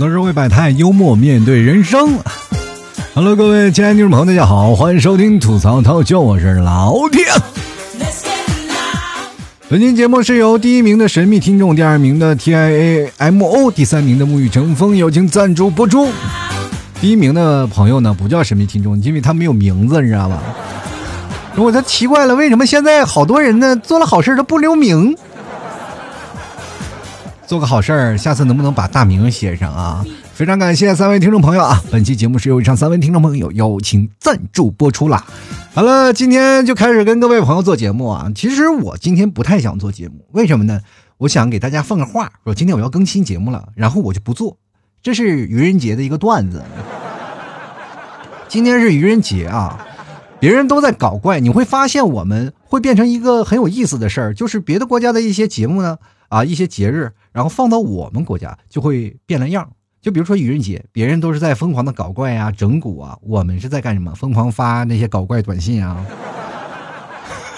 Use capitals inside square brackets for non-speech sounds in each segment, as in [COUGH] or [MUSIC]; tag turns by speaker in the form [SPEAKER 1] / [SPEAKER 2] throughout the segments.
[SPEAKER 1] 吐槽社会百态，幽默面对人生。Hello，各位亲爱的听众朋友，大家好，欢迎收听吐槽涛秀，我是老铁。本期节目是由第一名的神秘听众、第二名的 TIAMO、第三名的沐浴成风友情赞助播出。第一名的朋友呢，不叫神秘听众，因为他没有名字，你知道吧？如果他奇怪了，为什么现在好多人呢做了好事都不留名？做个好事儿，下次能不能把大名写上啊？非常感谢三位听众朋友啊！本期节目是由以上三位听众朋友友情赞助播出啦。好了，今天就开始跟各位朋友做节目啊。其实我今天不太想做节目，为什么呢？我想给大家放个话，说今天我要更新节目了，然后我就不做。这是愚人节的一个段子。今天是愚人节啊，别人都在搞怪，你会发现我们会变成一个很有意思的事儿，就是别的国家的一些节目呢。啊，一些节日，然后放到我们国家就会变了样。就比如说愚人节，别人都是在疯狂的搞怪呀、整蛊啊，我们是在干什么？疯狂发那些搞怪短信啊。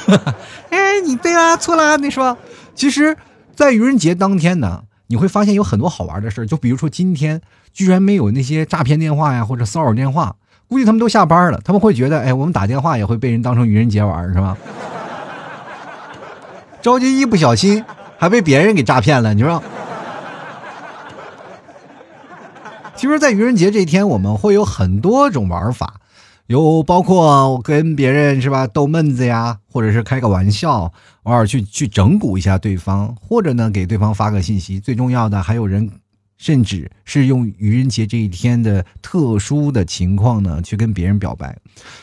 [SPEAKER 1] [LAUGHS] 哎，你对啊，错了，你说。其实，在愚人节当天呢，你会发现有很多好玩的事就比如说今天居然没有那些诈骗电话呀或者骚扰电话，估计他们都下班了，他们会觉得，哎，我们打电话也会被人当成愚人节玩，是吧？着急一不小心。还被别人给诈骗了，你说？[LAUGHS] 其实，在愚人节这一天，我们会有很多种玩法，有包括跟别人是吧逗闷子呀，或者是开个玩笑，偶尔去去整蛊一下对方，或者呢给对方发个信息。最重要的，还有人。甚至是用愚人节这一天的特殊的情况呢，去跟别人表白。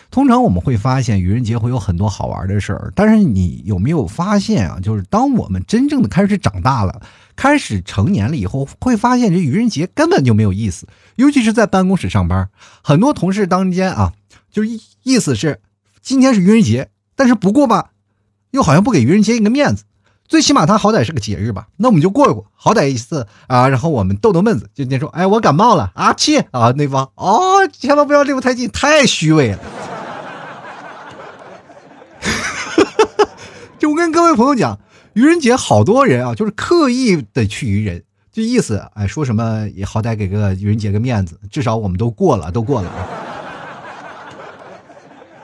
[SPEAKER 1] 通常我们会发现，愚人节会有很多好玩的事儿。但是你有没有发现啊？就是当我们真正的开始长大了，开始成年了以后，会发现这愚人节根本就没有意思。尤其是在办公室上班，很多同事当间啊，就意意思是今天是愚人节，但是不过吧，又好像不给愚人节一个面子。最起码他好歹是个节日吧，那我们就过一过，好歹一次啊，然后我们逗逗闷子，就那说，哎，我感冒了啊，气啊，对方哦，千万不要离我太近，太虚伪了。[LAUGHS] 就我跟各位朋友讲，愚人节好多人啊，就是刻意的去愚人，就意思哎，说什么也好歹给个愚人节个面子，至少我们都过了，都过了。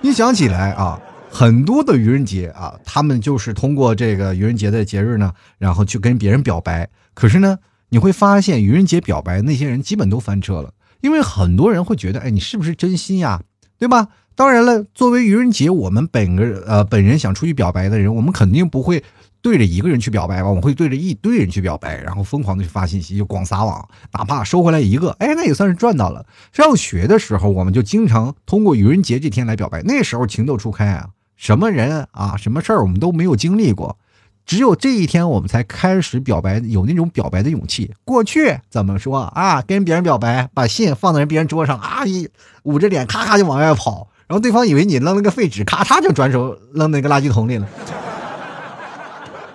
[SPEAKER 1] 你想起来啊。很多的愚人节啊，他们就是通过这个愚人节的节日呢，然后去跟别人表白。可是呢，你会发现愚人节表白那些人基本都翻车了，因为很多人会觉得，哎，你是不是真心呀？对吧？当然了，作为愚人节，我们本个呃本人想出去表白的人，我们肯定不会对着一个人去表白吧？我会对着一堆人去表白，然后疯狂的去发信息，就广撒网，哪怕收回来一个，哎，那也算是赚到了。上学的时候，我们就经常通过愚人节这天来表白，那时候情窦初开啊。什么人啊，什么事儿我们都没有经历过，只有这一天我们才开始表白，有那种表白的勇气。过去怎么说啊？跟别人表白，把信放在别人桌上啊，一捂着脸，咔咔就往外跑，然后对方以为你扔了个废纸，咔嚓就转手扔那个垃圾桶里了，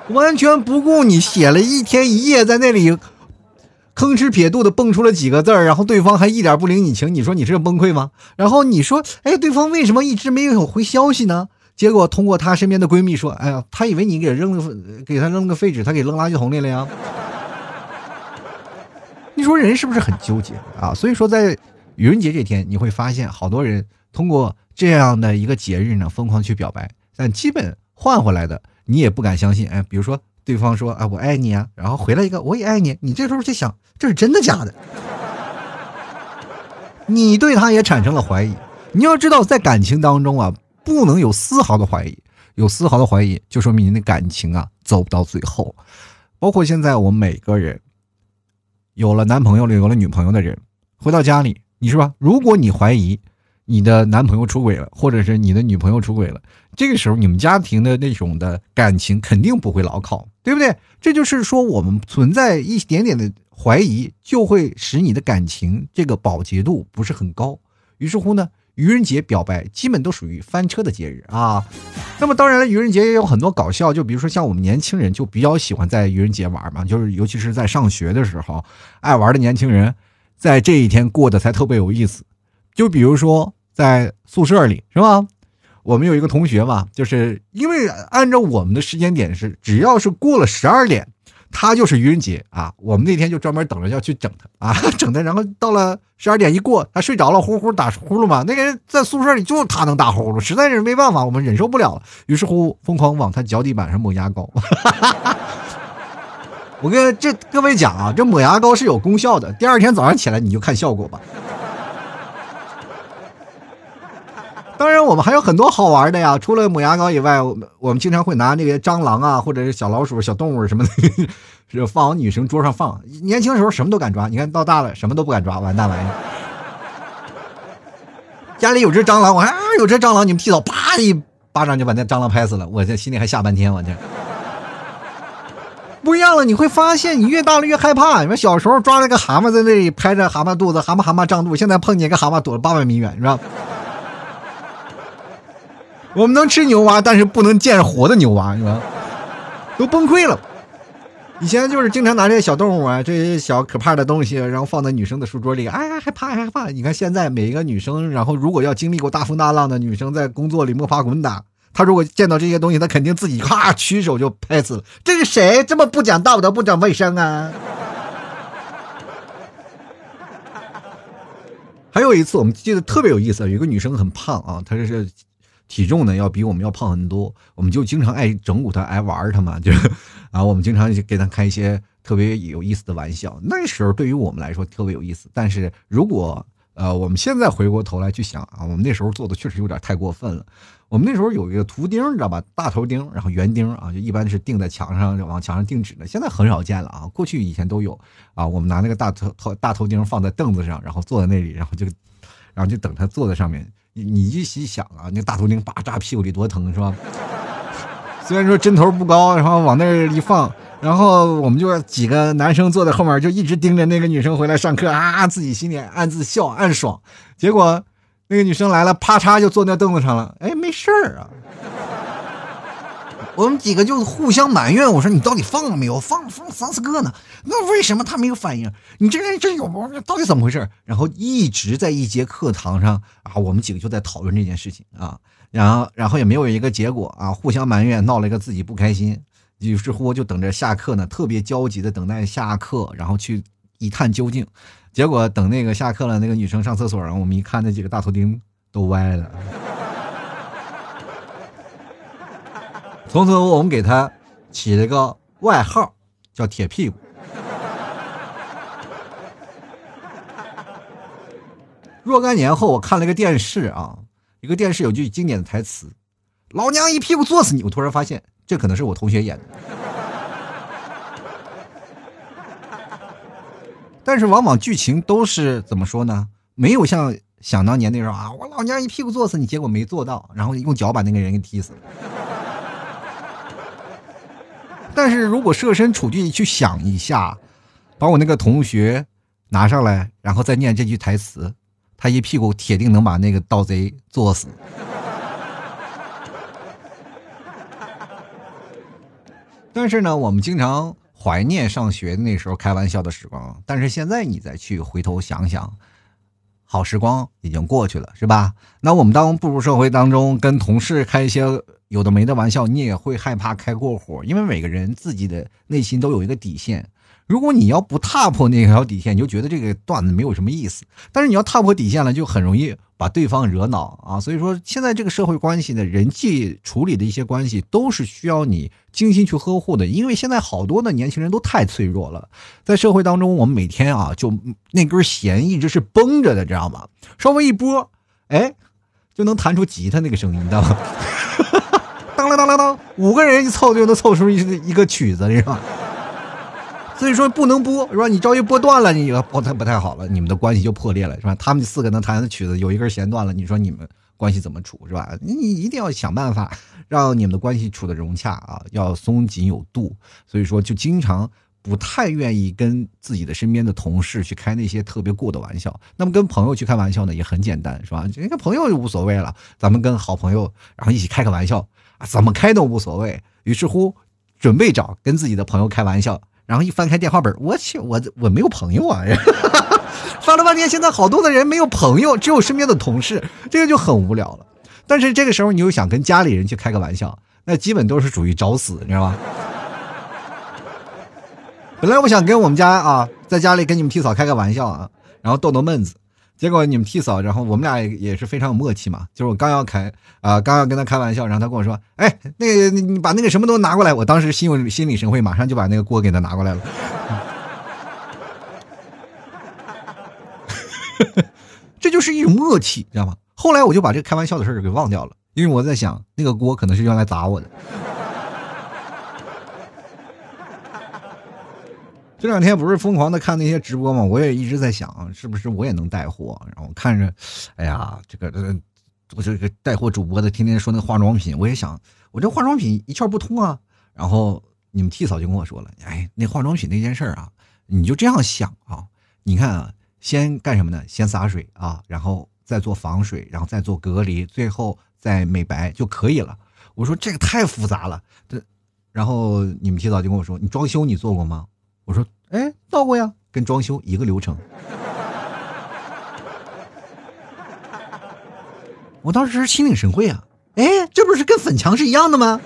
[SPEAKER 1] 完全不顾你写了一天一夜在那里吭哧撇肚的蹦出了几个字儿，然后对方还一点不领你情，你说你是崩溃吗？然后你说，哎，对方为什么一直没有回消息呢？结果通过她身边的闺蜜说：“哎呀，她以为你给扔了，给她扔了个废纸，她给扔垃圾桶里了呀。[LAUGHS] ”你说人是不是很纠结啊？所以说，在愚人节这天，你会发现好多人通过这样的一个节日呢，疯狂去表白，但基本换回来的你也不敢相信。哎，比如说对方说：“啊，我爱你啊。”然后回来一个“我也爱你”，你这时候就想，这是真的假的？[LAUGHS] 你对他也产生了怀疑。你要知道，在感情当中啊。不能有丝毫的怀疑，有丝毫的怀疑就说明你的感情啊走不到最后。包括现在我们每个人有了男朋友了、有了女朋友的人，回到家里，你是吧？如果你怀疑你的男朋友出轨了，或者是你的女朋友出轨了，这个时候你们家庭的那种的感情肯定不会牢靠，对不对？这就是说，我们存在一点点的怀疑，就会使你的感情这个保洁度不是很高。于是乎呢？愚人节表白基本都属于翻车的节日啊，那么当然了，愚人节也有很多搞笑，就比如说像我们年轻人就比较喜欢在愚人节玩嘛，就是尤其是在上学的时候，爱玩的年轻人在这一天过得才特别有意思。就比如说在宿舍里是吧？我们有一个同学嘛，就是因为按照我们的时间点是，只要是过了十二点，他就是愚人节啊！我们那天就专门等着要去整他 [LAUGHS] 啊，整他。然后到了十二点一过，他睡着了，呼呼打呼噜嘛。那个人在宿舍里就他能打呼噜，实在是没办法，我们忍受不了了。于是乎，疯狂往他脚底板上抹牙膏。[LAUGHS] 我跟这各位讲啊，这抹牙膏是有功效的。第二天早上起来你就看效果吧。当然，我们还有很多好玩的呀。除了抹牙膏以外，我们我们经常会拿那个蟑螂啊，或者是小老鼠、小动物什么的，是 [LAUGHS] 放往女生桌上放。年轻的时候什么都敢抓，你看到大了什么都不敢抓，完蛋玩意儿。[LAUGHS] 家里有只蟑螂，我还啊有只蟑螂，你们提早啪一巴掌就把那蟑螂拍死了，我这心里还吓半天，我这。不一样了，你会发现你越大了越害怕。你说小时候抓了个蛤蟆在那里拍着蛤蟆肚子，蛤蟆蛤蟆胀肚，现在碰见一个蛤蟆躲了八百米远，是吧？我们能吃牛蛙，但是不能见活的牛蛙，是吧？都崩溃了。以前就是经常拿这些小动物啊，这些小可怕的东西，然后放在女生的书桌里，哎，害怕害怕。你看现在每一个女生，然后如果要经历过大风大浪的女生，在工作里摸爬滚打。她如果见到这些东西，她肯定自己咔屈手就拍死了。这是谁这么不讲道德、不讲卫生啊？还有一次，我们记得特别有意思，有一个女生很胖啊，她是体重呢要比我们要胖很多，我们就经常爱整蛊他、爱玩他嘛，就啊，我们经常给他开一些特别有意思的玩笑。那时候对于我们来说特别有意思，但是如果呃我们现在回过头来去想啊，我们那时候做的确实有点太过分了。我们那时候有一个图钉，你知道吧？大头钉，然后圆钉啊，就一般是钉在墙上，往墙上钉纸的。现在很少见了啊，过去以前都有啊。我们拿那个大头头大头钉放在凳子上，然后坐在那里，然后就，然后就等他坐在上面。你你一细想啊，那大头钉叭扎屁股里多疼是吧？[LAUGHS] 虽然说针头不高，然后往那一放，然后我们就几个男生坐在后面，就一直盯着那个女生回来上课啊，自己心里暗自笑暗爽。结果。那个女生来了，啪嚓就坐那凳子上了。哎，没事儿啊。我们几个就互相埋怨，我说你到底放了没有？放放三四个呢，那为什么他没有反应？你这人真有毛病，到底怎么回事？然后一直在一节课堂上啊，我们几个就在讨论这件事情啊，然后然后也没有一个结果啊，互相埋怨，闹了一个自己不开心。于是乎就等着下课呢，特别焦急的等待下课，然后去一探究竟。结果等那个下课了，那个女生上厕所，然后我们一看，那几个大头钉都歪了。从此我们给他起了个外号，叫“铁屁股”。[LAUGHS] 若干年后，我看了个电视啊，一个电视有句经典的台词：“老娘一屁股坐死你！”我突然发现，这可能是我同学演的。[LAUGHS] 但是往往剧情都是怎么说呢？没有像想当年那时候啊，我老娘一屁股坐死你，结果没做到，然后用脚把那个人给踢死了。但是如果设身处地去想一下，把我那个同学拿上来，然后再念这句台词，他一屁股铁定能把那个盗贼坐死。[LAUGHS] 但是呢，我们经常。怀念上学那时候开玩笑的时光，但是现在你再去回头想想，好时光已经过去了，是吧？那我们当步入社会当中，跟同事开一些有的没的玩笑，你也会害怕开过火，因为每个人自己的内心都有一个底线。如果你要不踏破那条底线，你就觉得这个段子没有什么意思。但是你要踏破底线了，就很容易把对方惹恼啊。所以说，现在这个社会关系的人际处理的一些关系，都是需要你精心去呵护的。因为现在好多的年轻人都太脆弱了，在社会当中，我们每天啊，就那根弦一直是绷着的，知道吗？稍微一拨，哎，就能弹出吉他那个声音，你知道吗？当啷当啷当，五个人一凑就能凑出一一个曲子，知道吗？[LAUGHS] 所以说不能播是吧？你着急播断了，你不太不太好了，你们的关系就破裂了是吧？他们四个能弹的曲子有一根弦断了，你说你们关系怎么处是吧？你一定要想办法让你们的关系处的融洽啊，要松紧有度。所以说就经常不太愿意跟自己的身边的同事去开那些特别过的玩笑。那么跟朋友去开玩笑呢，也很简单是吧？这个朋友就无所谓了，咱们跟好朋友然后一起开个玩笑怎么开都无所谓。于是乎，准备找跟自己的朋友开玩笑。然后一翻开电话本，我去，我我没有朋友啊！[LAUGHS] 翻了半天，现在好多的人没有朋友，只有身边的同事，这个就很无聊了。但是这个时候，你又想跟家里人去开个玩笑，那基本都是属于找死，你知道吧？本来我想跟我们家啊，在家里跟你们替嫂开个玩笑啊，然后逗逗闷子。结果你们替嫂，然后我们俩也是非常有默契嘛。就是我刚要开啊，刚要跟他开玩笑，然后他跟我说：“哎，那个你把那个什么都拿过来。”我当时心有心领神会，马上就把那个锅给他拿过来了。[LAUGHS] 这就是一种默契，知道吗？后来我就把这个开玩笑的事儿给忘掉了，因为我在想，那个锅可能是用来砸我的。这两天不是疯狂的看那些直播吗？我也一直在想，是不是我也能带货？然后看着，哎呀，这个这我这个带货主播的天天说那化妆品，我也想，我这化妆品一窍不通啊。然后你们替嫂就跟我说了，哎，那化妆品那件事儿啊，你就这样想啊，你看啊，先干什么呢？先洒水啊，然后再做防水，然后再做隔离，最后再美白就可以了。我说这个太复杂了，这，然后你们替嫂就跟我说，你装修你做过吗？我说，哎，到过呀，跟装修一个流程。[LAUGHS] 我当时心领神会啊，哎，这不是跟粉墙是一样的吗？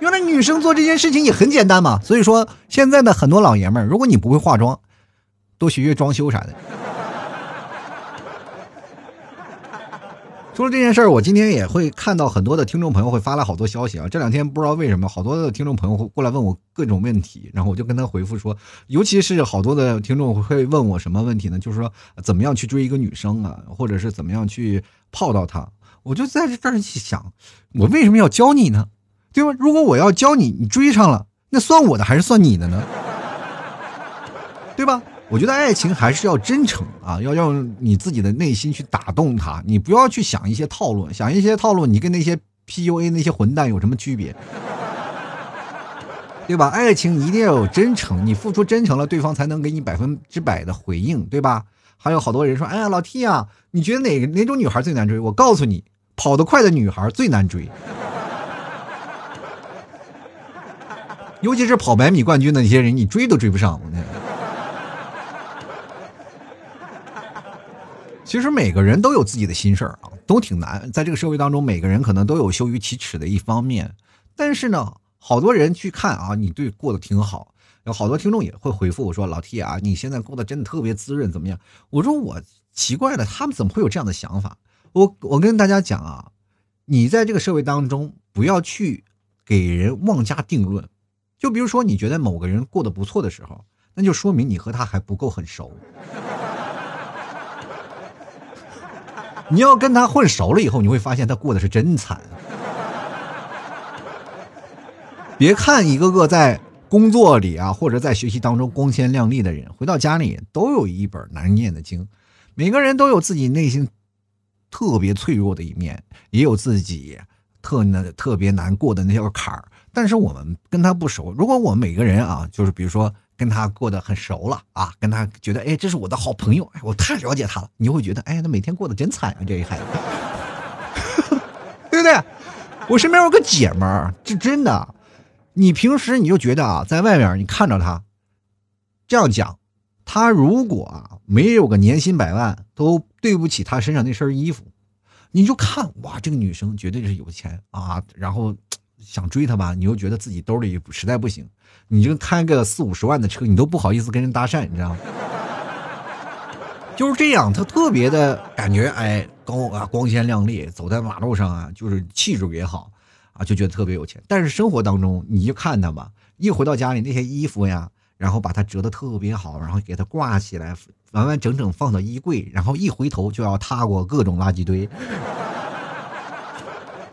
[SPEAKER 1] 原来女生做这件事情也很简单嘛。所以说，现在的很多老爷们儿，如果你不会化妆，多学学装修啥的。除了这件事儿，我今天也会看到很多的听众朋友会发来好多消息啊。这两天不知道为什么，好多的听众朋友会过来问我各种问题，然后我就跟他回复说，尤其是好多的听众会问我什么问题呢？就是说怎么样去追一个女生啊，或者是怎么样去泡到她。我就在这儿去想，我为什么要教你呢？对吧？如果我要教你，你追上了，那算我的还是算你的呢？对吧？我觉得爱情还是要真诚啊，要用你自己的内心去打动他。你不要去想一些套路，想一些套路，你跟那些 PUA 那些混蛋有什么区别？[LAUGHS] 对吧？爱情一定要有真诚，你付出真诚了，对方才能给你百分之百的回应，对吧？还有好多人说：“哎呀，老 T 啊，你觉得哪个哪种女孩最难追？”我告诉你，跑得快的女孩最难追，[LAUGHS] 尤其是跑百米冠军的那些人，你追都追不上。其实每个人都有自己的心事儿啊，都挺难。在这个社会当中，每个人可能都有羞于启齿的一方面。但是呢，好多人去看啊，你对过得挺好。有好多听众也会回复我说：“老 T 啊，你现在过得真的特别滋润，怎么样？”我说：“我奇怪了，他们怎么会有这样的想法？”我我跟大家讲啊，你在这个社会当中不要去给人妄加定论。就比如说，你觉得某个人过得不错的时候，那就说明你和他还不够很熟。你要跟他混熟了以后，你会发现他过得是真惨。别看一个个在工作里啊，或者在学习当中光鲜亮丽的人，回到家里都有一本难念的经。每个人都有自己内心特别脆弱的一面，也有自己特难、特别难过的那条坎儿。但是我们跟他不熟，如果我们每个人啊，就是比如说。跟他过得很熟了啊，跟他觉得哎，这是我的好朋友，哎，我太了解他了。你会觉得哎，他每天过得真惨啊，[LAUGHS] 这一孩子，[LAUGHS] 对不对？我身边有个姐们儿，这真的，你平时你就觉得啊，在外面你看着他，这样讲，他如果啊没有个年薪百万，都对不起他身上那身衣服。你就看哇，这个女生绝对是有钱啊，然后。想追她吧，你又觉得自己兜里实在不行，你就开个四五十万的车，你都不好意思跟人搭讪，你知道吗？[LAUGHS] 就是这样，他特别的感觉，哎，高啊，光鲜亮丽，走在马路上啊，就是气质也好啊，就觉得特别有钱。但是生活当中，你就看他吧，一回到家里，那些衣服呀，然后把它折的特别好，然后给它挂起来，完完整整放到衣柜，然后一回头就要踏过各种垃圾堆。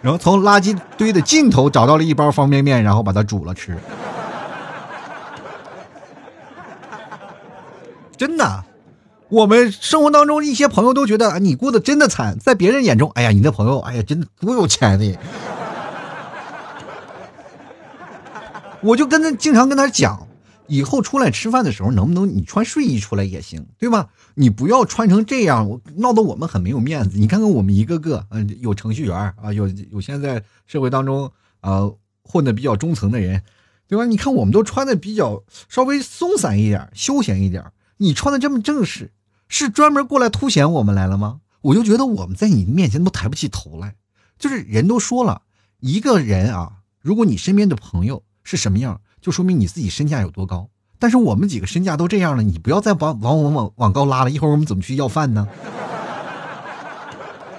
[SPEAKER 1] 然后从垃圾堆的尽头找到了一包方便面，然后把它煮了吃。真的，我们生活当中一些朋友都觉得你过得真的惨，在别人眼中，哎呀，你的朋友，哎呀，真的多有钱呢。我就跟他经常跟他讲。以后出来吃饭的时候，能不能你穿睡衣出来也行，对吧？你不要穿成这样，我闹得我们很没有面子。你看看我们一个个，嗯，有程序员啊，有有现在社会当中啊混的比较中层的人，对吧？你看我们都穿的比较稍微松散一点，休闲一点。你穿的这么正式，是专门过来凸显我们来了吗？我就觉得我们在你面前都抬不起头来。就是人都说了，一个人啊，如果你身边的朋友是什么样。就说明你自己身价有多高。但是我们几个身价都这样了，你不要再往往往往往高拉了，一会儿我们怎么去要饭呢？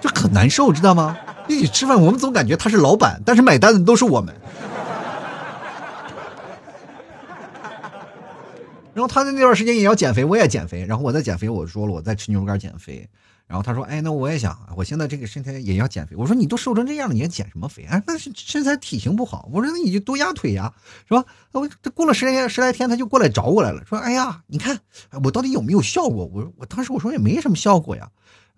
[SPEAKER 1] 就很难受，知道吗？一起吃饭，我们总感觉他是老板，但是买单的都是我们。然后他在那段时间也要减肥，我也减肥。然后我在减肥，我说了我在吃牛肉干减肥。然后他说：“哎，那我也想，我现在这个身材也要减肥。”我说：“你都瘦成这样了，你还减什么肥？啊？那是身材体型不好。”我说：“那你就多压腿呀，是吧？”我这过了十来十来天，他就过来找我来了，说：“哎呀，你看我到底有没有效果？”我：“我当时我说也没什么效果呀。”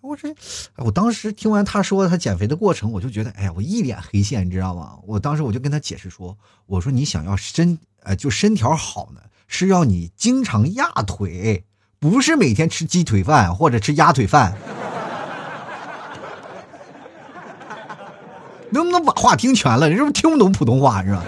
[SPEAKER 1] 我说：“我当时听完他说他减肥的过程，我就觉得，哎呀，我一脸黑线，你知道吗？我当时我就跟他解释说：“我说你想要身呃就身条好呢，是要你经常压腿，不是每天吃鸡腿饭或者吃鸭腿饭。”能不能把话听全了？你是不是听不懂普通话是吧？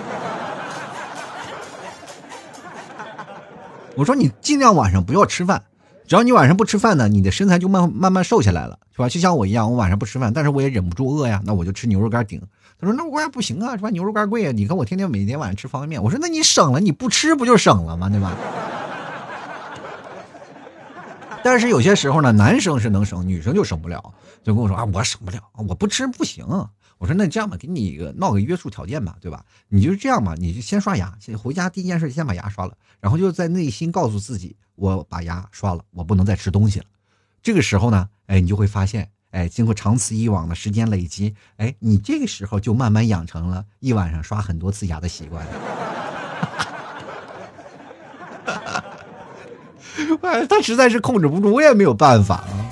[SPEAKER 1] 我说你尽量晚上不要吃饭，只要你晚上不吃饭呢，你的身材就慢慢慢瘦下来了，是吧？就像我一样，我晚上不吃饭，但是我也忍不住饿呀，那我就吃牛肉干顶。他说那我也不行啊，是吧？牛肉干贵啊，你看我天天每天晚上吃方便面。我说那你省了，你不吃不就省了吗？对吧？[LAUGHS] 但是有些时候呢，男生是能省，女生就省不了，就跟我说啊，我省不了，我不吃不行。我说那这样吧，给你一个闹个约束条件吧，对吧？你就这样吧，你就先刷牙，先回家第一件事先把牙刷了，然后就在内心告诉自己，我把牙刷了，我不能再吃东西了。这个时候呢，哎，你就会发现，哎，经过长此以往的时间累积，哎，你这个时候就慢慢养成了一晚上刷很多次牙的习惯。[LAUGHS] 哎，他实在是控制不住，我也没有办法啊。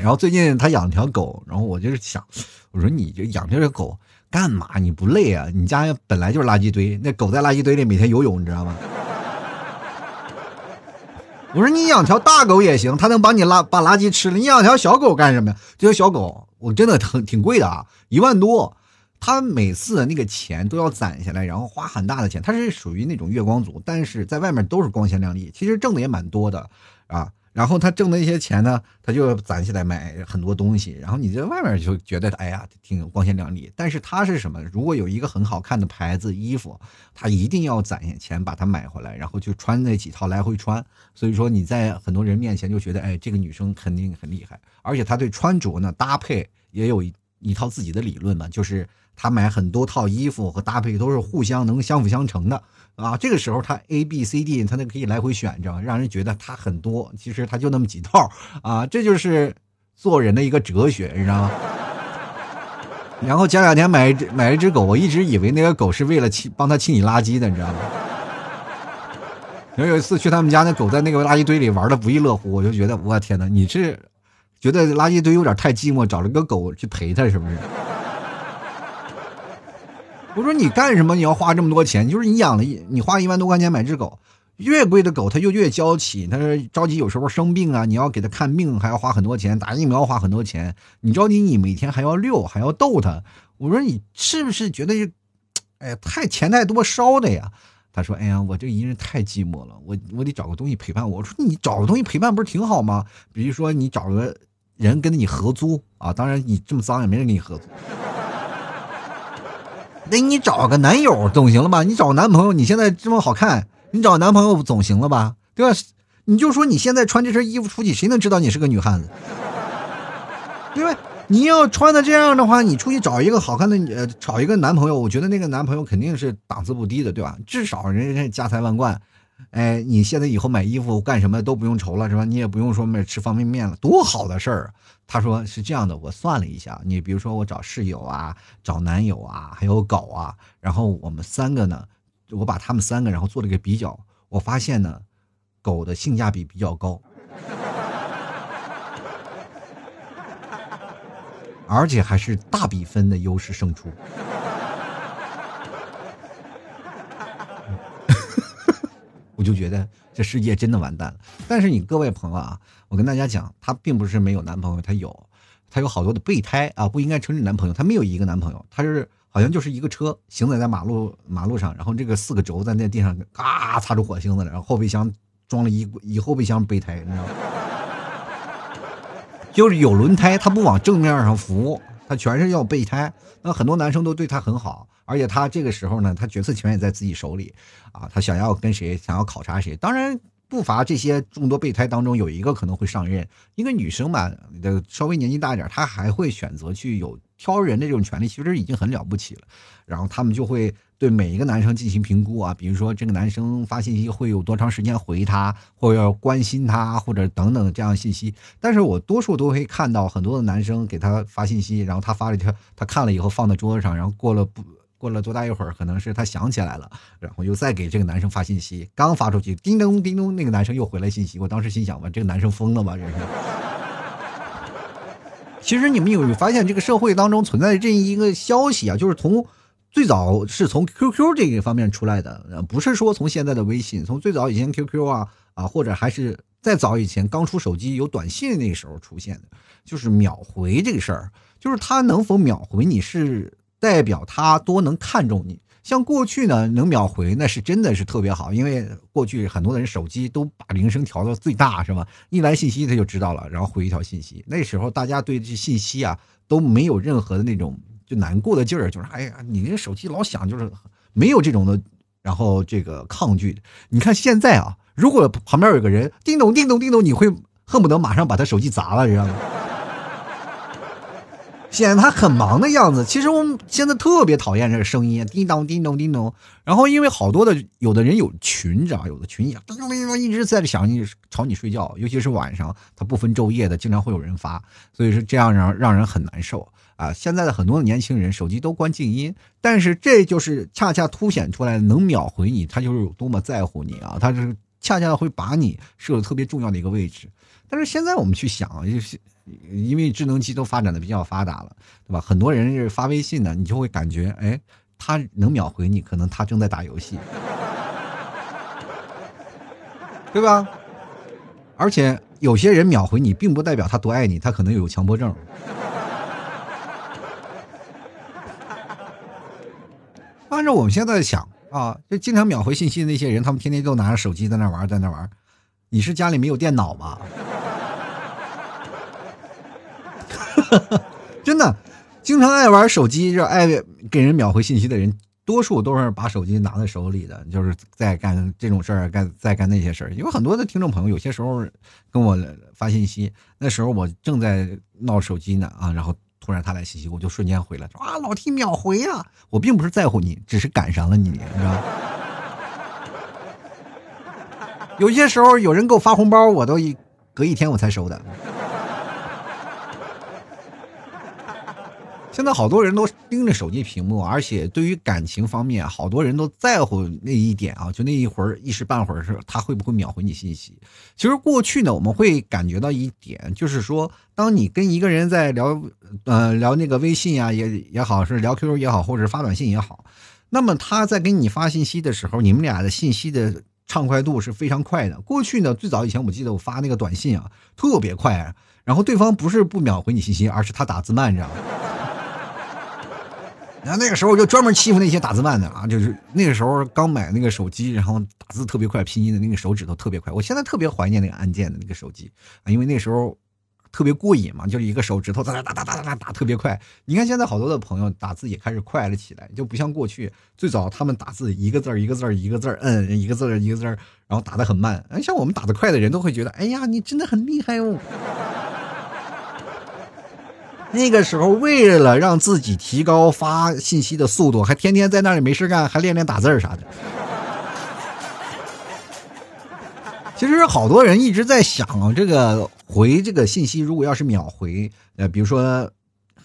[SPEAKER 1] 然后最近他养了条狗，然后我就是想。我说你这养这个狗干嘛？你不累啊？你家本来就是垃圾堆，那狗在垃圾堆里每天游泳，你知道吗？我说你养条大狗也行，它能把你拉把垃圾吃了。你养条小狗干什么呀？这条小狗我真的挺挺贵的啊，一万多。它每次那个钱都要攒下来，然后花很大的钱。它是属于那种月光族，但是在外面都是光鲜亮丽，其实挣的也蛮多的啊。然后他挣的一些钱呢，他就攒起来买很多东西。然后你在外面就觉得，哎呀，挺光鲜亮丽。但是他是什么？如果有一个很好看的牌子衣服，他一定要攒下钱把它买回来，然后就穿那几套来回穿。所以说你在很多人面前就觉得，哎，这个女生肯定很厉害。而且他对穿着呢搭配也有一一套自己的理论嘛，就是他买很多套衣服和搭配都是互相能相辅相成的。啊，这个时候他 A B C D 他那可以来回选，知道吗？让人觉得他很多，其实他就那么几套啊，这就是做人的一个哲学，你知道吗？然后前两天买一只买了一只狗，我一直以为那个狗是为了清帮他清理垃圾的，你知道吗？然后有一次去他们家，那狗在那个垃圾堆里玩的不亦乐乎，我就觉得我天哪，你是觉得垃圾堆有点太寂寞，找了个狗去陪他，是不是？我说你干什么？你要花这么多钱？就是你养了一，你花一万多块钱买只狗，越贵的狗它就越娇气，它着急有时候生病啊，你要给它看病还要花很多钱，打疫苗花很多钱，你着急你每天还要遛还要逗它。我说你是不是觉得，哎，太钱太多烧的呀？他说，哎呀，我这一个人太寂寞了，我我得找个东西陪伴我。我说你找个东西陪伴不是挺好吗？比如说你找个人跟你合租啊，当然你这么脏也没人跟你合租。那你找个男友总行了吧？你找个男朋友，你现在这么好看，你找男朋友总行了吧？对吧？你就说你现在穿这身衣服出去，谁能知道你是个女汉子？[LAUGHS] 对吧？你要穿的这样的话，你出去找一个好看的，呃，找一个男朋友，我觉得那个男朋友肯定是档次不低的，对吧？至少人家家财万贯。哎，你现在以后买衣服干什么都不用愁了，是吧？你也不用说买吃方便面了，多好的事儿！他说是这样的，我算了一下，你比如说我找室友啊，找男友啊，还有狗啊，然后我们三个呢，我把他们三个然后做了个比较，我发现呢，狗的性价比比较高，[LAUGHS] 而且还是大比分的优势胜出。我就觉得这世界真的完蛋了。但是你各位朋友啊，我跟大家讲，她并不是没有男朋友，她有，她有好多的备胎啊，不应该称之男朋友。她没有一个男朋友，她是好像就是一个车行走在马路马路上，然后这个四个轴在那地上嘎擦出火星子了，然后后备箱装了一一后备箱备胎，你知道吗？[LAUGHS] 就是有轮胎，他不往正面上扶，他全是要备胎。那很多男生都对她很好。而且他这个时候呢，他决策权也在自己手里啊，他想要跟谁，想要考察谁，当然。不乏这些众多备胎当中有一个可能会上任，因为女生嘛，的稍微年纪大一点，她还会选择去有挑人的这种权利，其实已经很了不起了。然后他们就会对每一个男生进行评估啊，比如说这个男生发信息会有多长时间回他，或者要关心他，或者等等这样信息。但是我多数都会看到很多的男生给他发信息，然后他发了一条，他看了以后放在桌子上，然后过了不。过了多大一会儿，可能是他想起来了，然后又再给这个男生发信息。刚发出去，叮咚叮咚，那个男生又回来信息。我当时心想吧，这个男生疯了吧？这是。其实你们有没有发现，这个社会当中存在这一个消息啊，就是从最早是从 QQ 这个方面出来的，不是说从现在的微信，从最早以前 QQ 啊啊，或者还是再早以前刚出手机有短信那个时候出现的，就是秒回这个事儿，就是他能否秒回你是。代表他多能看重你，像过去呢，能秒回那是真的是特别好，因为过去很多的人手机都把铃声调到最大，是吧？一来信息他就知道了，然后回一条信息。那时候大家对这信息啊都没有任何的那种就难过的劲儿，就是哎呀，你这手机老响，就是没有这种的，然后这个抗拒。你看现在啊，如果旁边有个人叮咚叮咚叮咚，你会恨不得马上把他手机砸了，知道吗？显得他很忙的样子。其实我们现在特别讨厌这个声音，叮当叮咚叮咚。然后因为好多的有的人有群，知道有的群也叮咚叮咚一直在这响，你吵你睡觉。尤其是晚上，他不分昼夜的，经常会有人发，所以说这样让让人很难受啊。现在的很多的年轻人手机都关静音，但是这就是恰恰凸显出来能秒回你，他就是有多么在乎你啊。他是恰恰会把你设的特别重要的一个位置。但是现在我们去想，就是。因为智能机都发展的比较发达了，对吧？很多人是发微信呢，你就会感觉，哎，他能秒回你，可能他正在打游戏，对吧？而且有些人秒回你，并不代表他多爱你，他可能有强迫症。按照我们现在想啊，就经常秒回信息的那些人，他们天天都拿着手机在那玩，在那玩。你是家里没有电脑吗？[LAUGHS] 真的，经常爱玩手机就爱给人秒回信息的人，多数都是把手机拿在手里的，就是在干这种事儿，干在干那些事儿。有很多的听众朋友，有些时候跟我发信息，那时候我正在闹手机呢啊，然后突然他来信息，我就瞬间回了，说啊，老 T 秒回呀！我并不是在乎你，只是赶上了你，你知道。有些时候有人给我发红包，我都一隔一天我才收的。现在好多人都盯着手机屏幕，而且对于感情方面，好多人都在乎那一点啊，就那一会儿一时半会儿是他会不会秒回你信息。其实过去呢，我们会感觉到一点，就是说，当你跟一个人在聊，呃，聊那个微信啊，也也好，是聊 QQ 也好，或者发短信也好，那么他在给你发信息的时候，你们俩的信息的畅快度是非常快的。过去呢，最早以前我记得我发那个短信啊，特别快，然后对方不是不秒回你信息，而是他打字慢，你知道吗？然后那个时候就专门欺负那些打字慢的啊，就是那个时候刚买那个手机，然后打字特别快，拼音的那个手指头特别快。我现在特别怀念那个按键的那个手机啊，因为那时候特别过瘾嘛，就是一个手指头哒哒哒哒哒哒哒打特别快。你看现在好多的朋友打字也开始快了起来，就不像过去最早他们打字一个字一个字一个字儿摁一个字一个字，然后打的很慢。像我们打的快的人都会觉得，哎呀，你真的很厉害哦。那个时候，为了让自己提高发信息的速度，还天天在那里没事干，还练练打字啥的。其实好多人一直在想，这个回这个信息，如果要是秒回，呃，比如说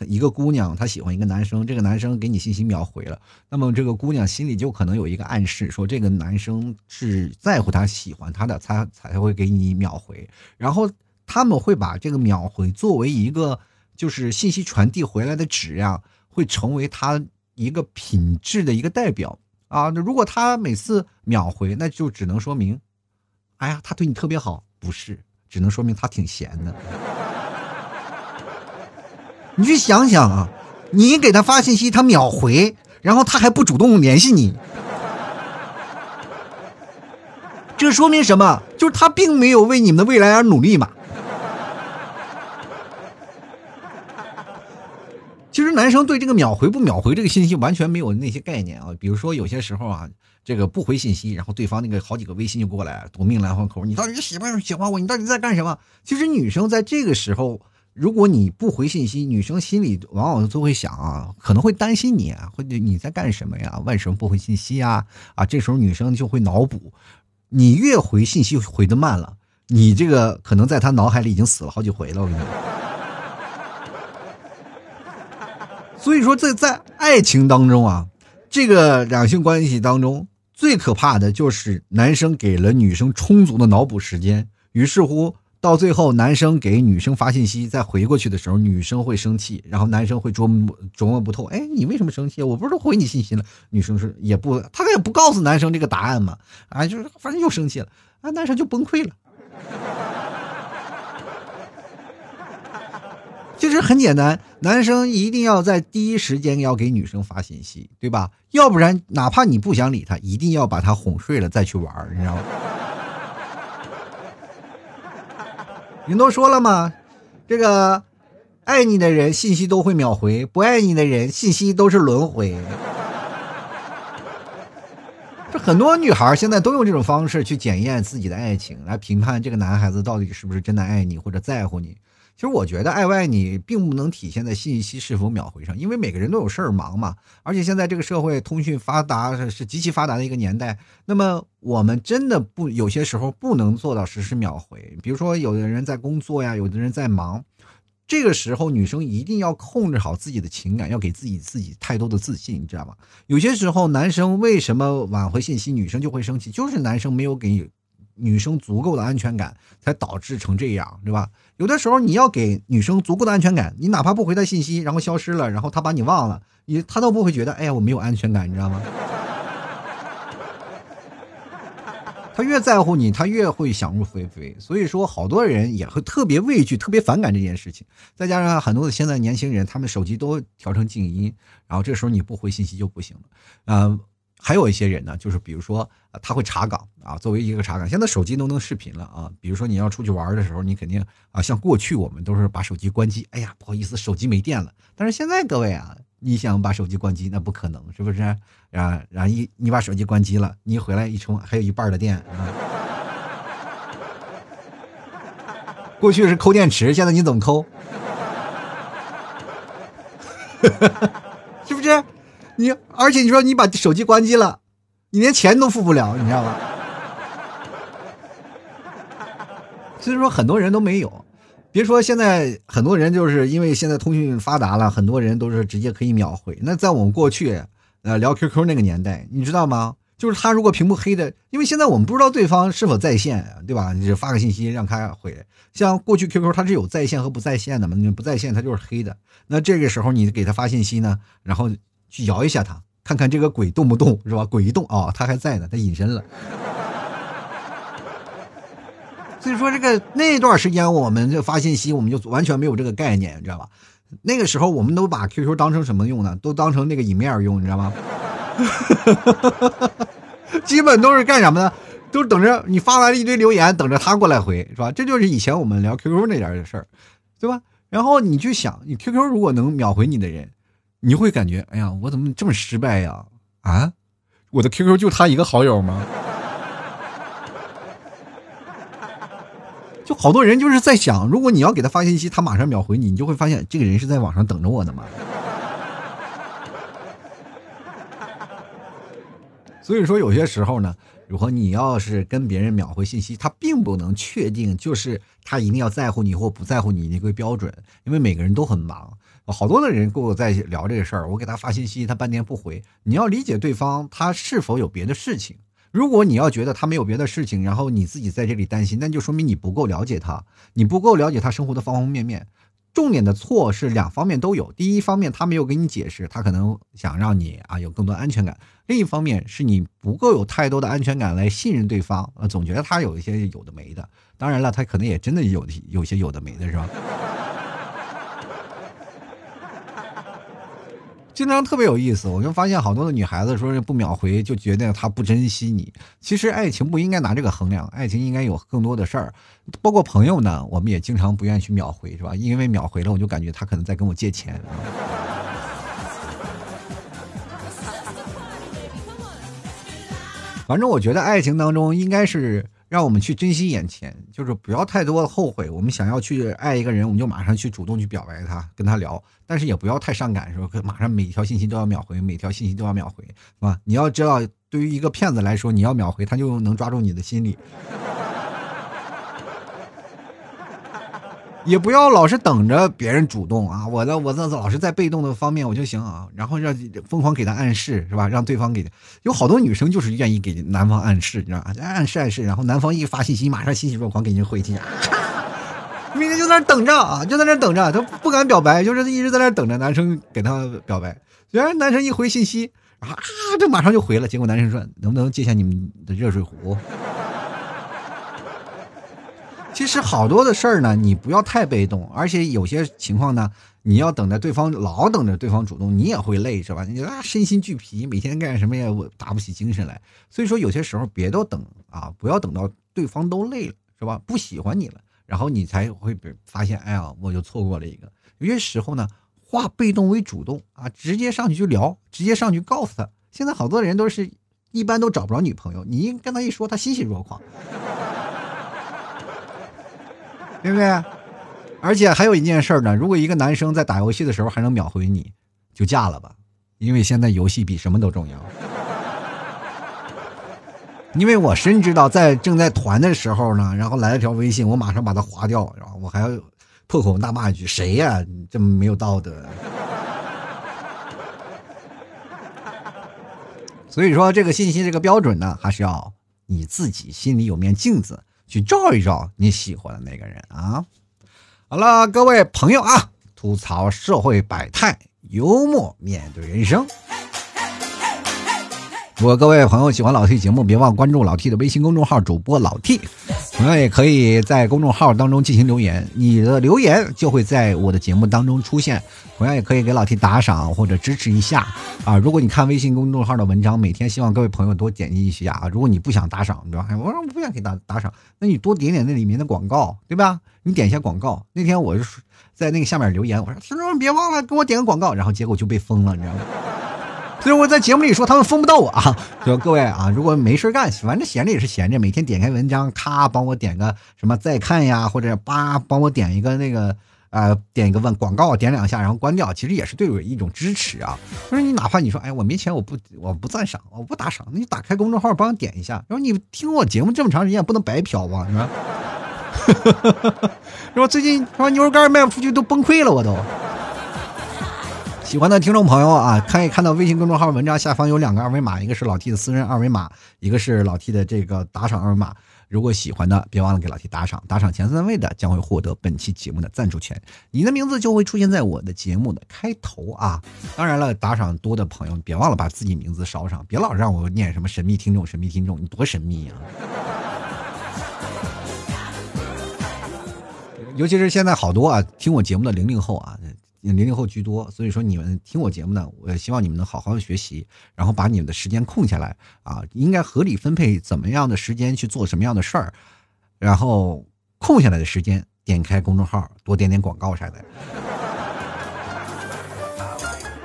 [SPEAKER 1] 一个姑娘她喜欢一个男生，这个男生给你信息秒回了，那么这个姑娘心里就可能有一个暗示，说这个男生是在乎她、喜欢她的，才才会给你秒回。然后他们会把这个秒回作为一个。就是信息传递回来的质量会成为他一个品质的一个代表啊！如果他每次秒回，那就只能说明，哎呀，他对你特别好，不是，只能说明他挺闲的。你去想想啊，你给他发信息，他秒回，然后他还不主动联系你，这说明什么？就是他并没有为你们的未来而努力嘛。其实男生对这个秒回不秒回这个信息完全没有那些概念啊。比如说有些时候啊，这个不回信息，然后对方那个好几个微信就过来，夺命连环扣，你到底喜不喜欢我？你到底在干什么？其实女生在这个时候，如果你不回信息，女生心里往往都会想啊，可能会担心你啊，会你在干什么呀？为什么不回信息呀？啊，这时候女生就会脑补，你越回信息回的慢了，你这个可能在她脑海里已经死了好几回了。我跟你讲。所以说，在在爱情当中啊，这个两性关系当中最可怕的就是男生给了女生充足的脑补时间，于是乎到最后，男生给女生发信息再回过去的时候，女生会生气，然后男生会琢磨琢磨不透，哎，你为什么生气？我不是都回你信息了？女生是也不，他也不告诉男生这个答案嘛，啊，就是反正又生气了，啊，男生就崩溃了。其实很简单，男生一定要在第一时间要给女生发信息，对吧？要不然，哪怕你不想理他，一定要把他哄睡了再去玩你知道吗？[LAUGHS] 人都说了嘛，这个爱你的人信息都会秒回，不爱你的人信息都是轮回。这很多女孩现在都用这种方式去检验自己的爱情，来评判这个男孩子到底是不是真的爱你或者在乎你。其实我觉得爱不爱你并不能体现在信息是否秒回上，因为每个人都有事儿忙嘛。而且现在这个社会通讯发达是极其发达的一个年代，那么我们真的不有些时候不能做到实时秒回。比如说有的人在工作呀，有的人在忙，这个时候女生一定要控制好自己的情感，要给自己自己太多的自信，你知道吗？有些时候男生为什么挽回信息，女生就会生气，就是男生没有给。女生足够的安全感，才导致成这样，对吧？有的时候你要给女生足够的安全感，你哪怕不回她信息，然后消失了，然后她把你忘了，你她都不会觉得，哎呀，我没有安全感，你知道吗？她越在乎你，她越会想入非非。所以说，好多人也会特别畏惧、特别反感这件事情。再加上很多的现在年轻人，他们手机都调成静音，然后这时候你不回信息就不行了，还有一些人呢，就是比如说，他会查岗啊，作为一个查岗。现在手机都能视频了啊，比如说你要出去玩的时候，你肯定啊，像过去我们都是把手机关机，哎呀，不好意思，手机没电了。但是现在各位啊，你想把手机关机，那不可能，是不是？啊，然后一你把手机关机了，你回来一充，还有一半的电啊。过去是抠电池，现在你怎么抠？[LAUGHS] 是不是？你而且你说你把手机关机了，你连钱都付不了，你知道吗？[LAUGHS] 所以说很多人都没有，别说现在很多人就是因为现在通讯发达了，很多人都是直接可以秒回。那在我们过去，呃，聊 QQ 那个年代，你知道吗？就是他如果屏幕黑的，因为现在我们不知道对方是否在线，对吧？你就发个信息让他回。像过去 QQ 它是有在线和不在线的嘛？你不在线它就是黑的。那这个时候你给他发信息呢，然后。去摇一下他，看看这个鬼动不动，是吧？[LAUGHS] 鬼一动啊，他还在呢，他隐身了。[LAUGHS] 所以说，这个那段时间我们就发信息，我们就完全没有这个概念，你知道吧？那个时候我们都把 QQ 当成什么用呢？都当成那个饮面用，你知道吗？[LAUGHS] 基本都是干什么呢？都等着你发完了一堆留言，等着他过来回，是吧？这就是以前我们聊 QQ 那点的事儿，对吧？然后你去想，你 QQ 如果能秒回你的人。你会感觉，哎呀，我怎么这么失败呀？啊，我的 QQ 就他一个好友吗？[LAUGHS] 就好多人就是在想，如果你要给他发信息，他马上秒回你，你就会发现这个人是在网上等着我的嘛。[LAUGHS] 所以说，有些时候呢，如果你要是跟别人秒回信息，他并不能确定就是他一定要在乎你或不在乎你的一个标准，因为每个人都很忙。好多的人跟我在聊这个事儿，我给他发信息，他半天不回。你要理解对方他是否有别的事情。如果你要觉得他没有别的事情，然后你自己在这里担心，那就说明你不够了解他，你不够了解他生活的方方面面。重点的错是两方面都有。第一方面，他没有给你解释，他可能想让你啊有更多安全感；另一方面，是你不够有太多的安全感来信任对方，呃，总觉得他有一些有的没的。当然了，他可能也真的有有些有的没的，是吧？经常特别有意思我就发现好多的女孩子说是不秒回就觉得他不珍惜你。其实爱情不应该拿这个衡量爱情应该有更多的事儿。包括朋友呢我们也经常不愿意去秒回是吧？因为秒回了我就感觉他可能在跟我借钱。反正我觉得爱情当中应该是让我们去珍惜眼前，就是不要太多的后悔。我们想要去爱一个人，我们就马上去主动去表白他，跟他聊，但是也不要太伤感，说马上每条信息都要秒回，每条信息都要秒回，是吧？你要知道，对于一个骗子来说，你要秒回，他就能抓住你的心理。也不要老是等着别人主动啊！我的我这老是在被动的方面我就行啊，然后让疯狂给他暗示是吧？让对方给有好多女生就是愿意给男方暗示，你知道吗？暗示暗示，然后男方一发信息，马上欣喜若狂给您回信，[LAUGHS] 明天就在那等着啊，就在那等着，他不敢表白，就是一直在那等着男生给他表白。然后男生一回信息啊，这马上就回了，结果男生说能不能借下你们的热水壶？其实好多的事儿呢，你不要太被动，而且有些情况呢，你要等着对方老等着对方主动，你也会累，是吧？你啊身心俱疲，每天干什么也打不起精神来。所以说有些时候别都等啊，不要等到对方都累了，是吧？不喜欢你了，然后你才会被发现，哎呀，我就错过了一个。有些时候呢，化被动为主动啊，直接上去就聊，直接上去告诉他。现在好多人都是一般都找不着女朋友，你跟他一说，他欣喜若狂。对不对？而且还有一件事呢，如果一个男生在打游戏的时候还能秒回你，就嫁了吧，因为现在游戏比什么都重要。因为我深知道，在正在团的时候呢，然后来了条微信，我马上把它划掉，然后我还要破口大骂一句：“谁呀？这么没有道德！”所以说，这个信息这个标准呢，还是要你自己心里有面镜子。去照一照你喜欢的那个人啊！好了，各位朋友啊，吐槽社会百态，幽默面对人生。如果各位朋友喜欢老 T 节目，别忘关注老 T 的微信公众号主播老 T，同样也可以在公众号当中进行留言，你的留言就会在我的节目当中出现。同样也可以给老 T 打赏或者支持一下啊！如果你看微信公众号的文章，每天希望各位朋友多点击一下啊！如果你不想打赏，对吧？我说我不想给打打赏，那你多点点那里面的广告，对吧？你点一下广告。那天我就在那个下面留言，我说听众们别忘了给我点个广告，然后结果就被封了，你知道吗？所以我在节目里说他们封不到我啊！[LAUGHS] 就各位啊，如果没事干，反正闲着也是闲着，每天点开文章，咔帮我点个什么再看呀，或者叭帮我点一个那个呃点一个问广告，点两下然后关掉，其实也是对我一种支持啊。就是你哪怕你说哎我没钱我不我不赞赏我不打赏，你打开公众号帮我点一下，然后你听我节目这么长时间不能白嫖吧？是吧？是吧？最近说牛肉干卖不出去都崩溃了，我都。喜欢的听众朋友啊，可以看到微信公众号文章下方有两个二维码，一个是老 T 的私人二维码，一个是老 T 的这个打赏二维码。如果喜欢的，别忘了给老 T 打赏，打赏前三位的将会获得本期节目的赞助权，你的名字就会出现在我的节目的开头啊。当然了，打赏多的朋友，别忘了把自己名字捎上，别老让我念什么神秘听众、神秘听众，你多神秘啊！尤其是现在好多啊，听我节目的零零后啊。零零后居多，所以说你们听我节目呢，我希望你们能好好的学习，然后把你们的时间空下来啊，应该合理分配怎么样的时间去做什么样的事儿，然后空下来的时间点开公众号，多点点广告啥的。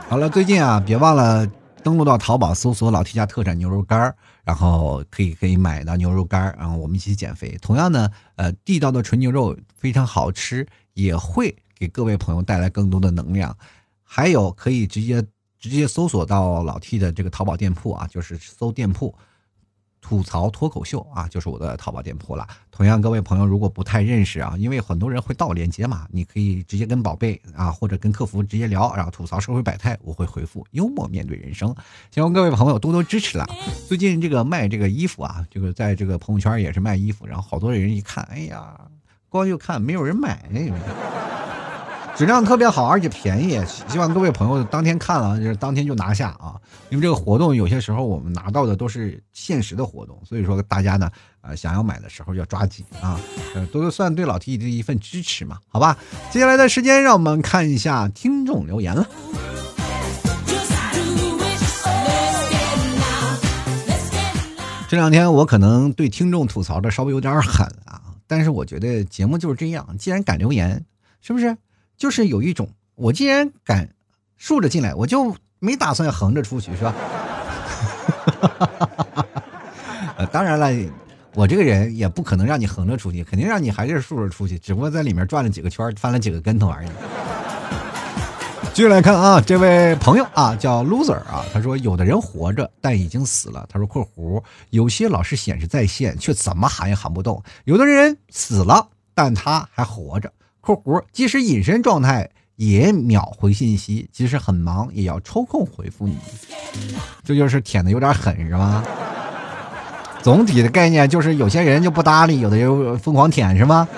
[SPEAKER 1] 好了，最近啊，别忘了登录到淘宝搜索“老 T 家特产牛肉干然后可以可以买到牛肉干然后我们一起减肥。同样呢，呃，地道的纯牛肉非常好吃，也会。给各位朋友带来更多的能量，还有可以直接直接搜索到老 T 的这个淘宝店铺啊，就是搜店铺“吐槽脱口秀”啊，就是我的淘宝店铺了。同样，各位朋友如果不太认识啊，因为很多人会盗链接嘛，你可以直接跟宝贝啊，或者跟客服直接聊，然后吐槽社会百态，我会回复幽默面对人生。希望各位朋友多多支持啦。最近这个卖这个衣服啊，这个在这个朋友圈也是卖衣服，然后好多人一看，哎呀，光就看没有人买。质量特别好，而且便宜。希望各位朋友当天看了，就是当天就拿下啊！因为这个活动有些时候我们拿到的都是限时的活动，所以说大家呢，呃，想要买的时候要抓紧啊，呃，都算对老 T 的一份支持嘛，好吧？接下来的时间，让我们看一下听众留言了。这两天我可能对听众吐槽的稍微有点狠啊，但是我觉得节目就是这样，既然敢留言，是不是？就是有一种，我既然敢竖着进来，我就没打算横着出去，是吧？[LAUGHS] 当然了，我这个人也不可能让你横着出去，肯定让你还是竖着出去，只不过在里面转了几个圈，翻了几个跟头而已。继续来看啊，这位朋友啊叫 loser 啊，他说有的人活着但已经死了。他说（括弧）有些老是显示在线，却怎么喊也喊不动；有的人死了，但他还活着（括弧）即使隐身状态也秒回信息，即使很忙也要抽空回复你。这就是舔的有点狠是吧？总体的概念就是有些人就不搭理，有的人疯狂舔是吗？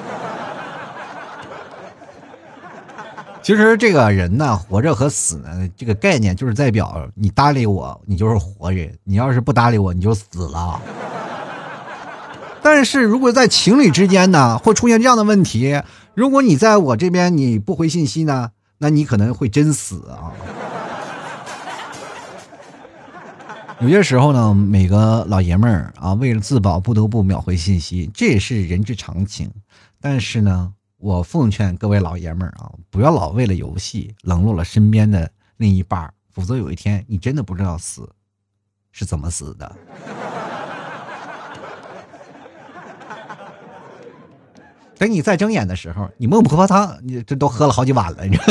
[SPEAKER 1] 其实这个人呢，活着和死呢，这个概念就是代表你搭理我，你就是活人；你要是不搭理我，你就死了。但是如果在情侣之间呢，会出现这样的问题：如果你在我这边你不回信息呢，那你可能会真死啊。有些时候呢，每个老爷们儿啊，为了自保不得不秒回信息，这也是人之常情。但是呢。我奉劝各位老爷们儿啊，不要老为了游戏冷落了身边的另一半儿否则有一天你真的不知道死是怎么死的。等你再睁眼的时候，你孟婆汤你这都喝了好几碗了，你。[LAUGHS]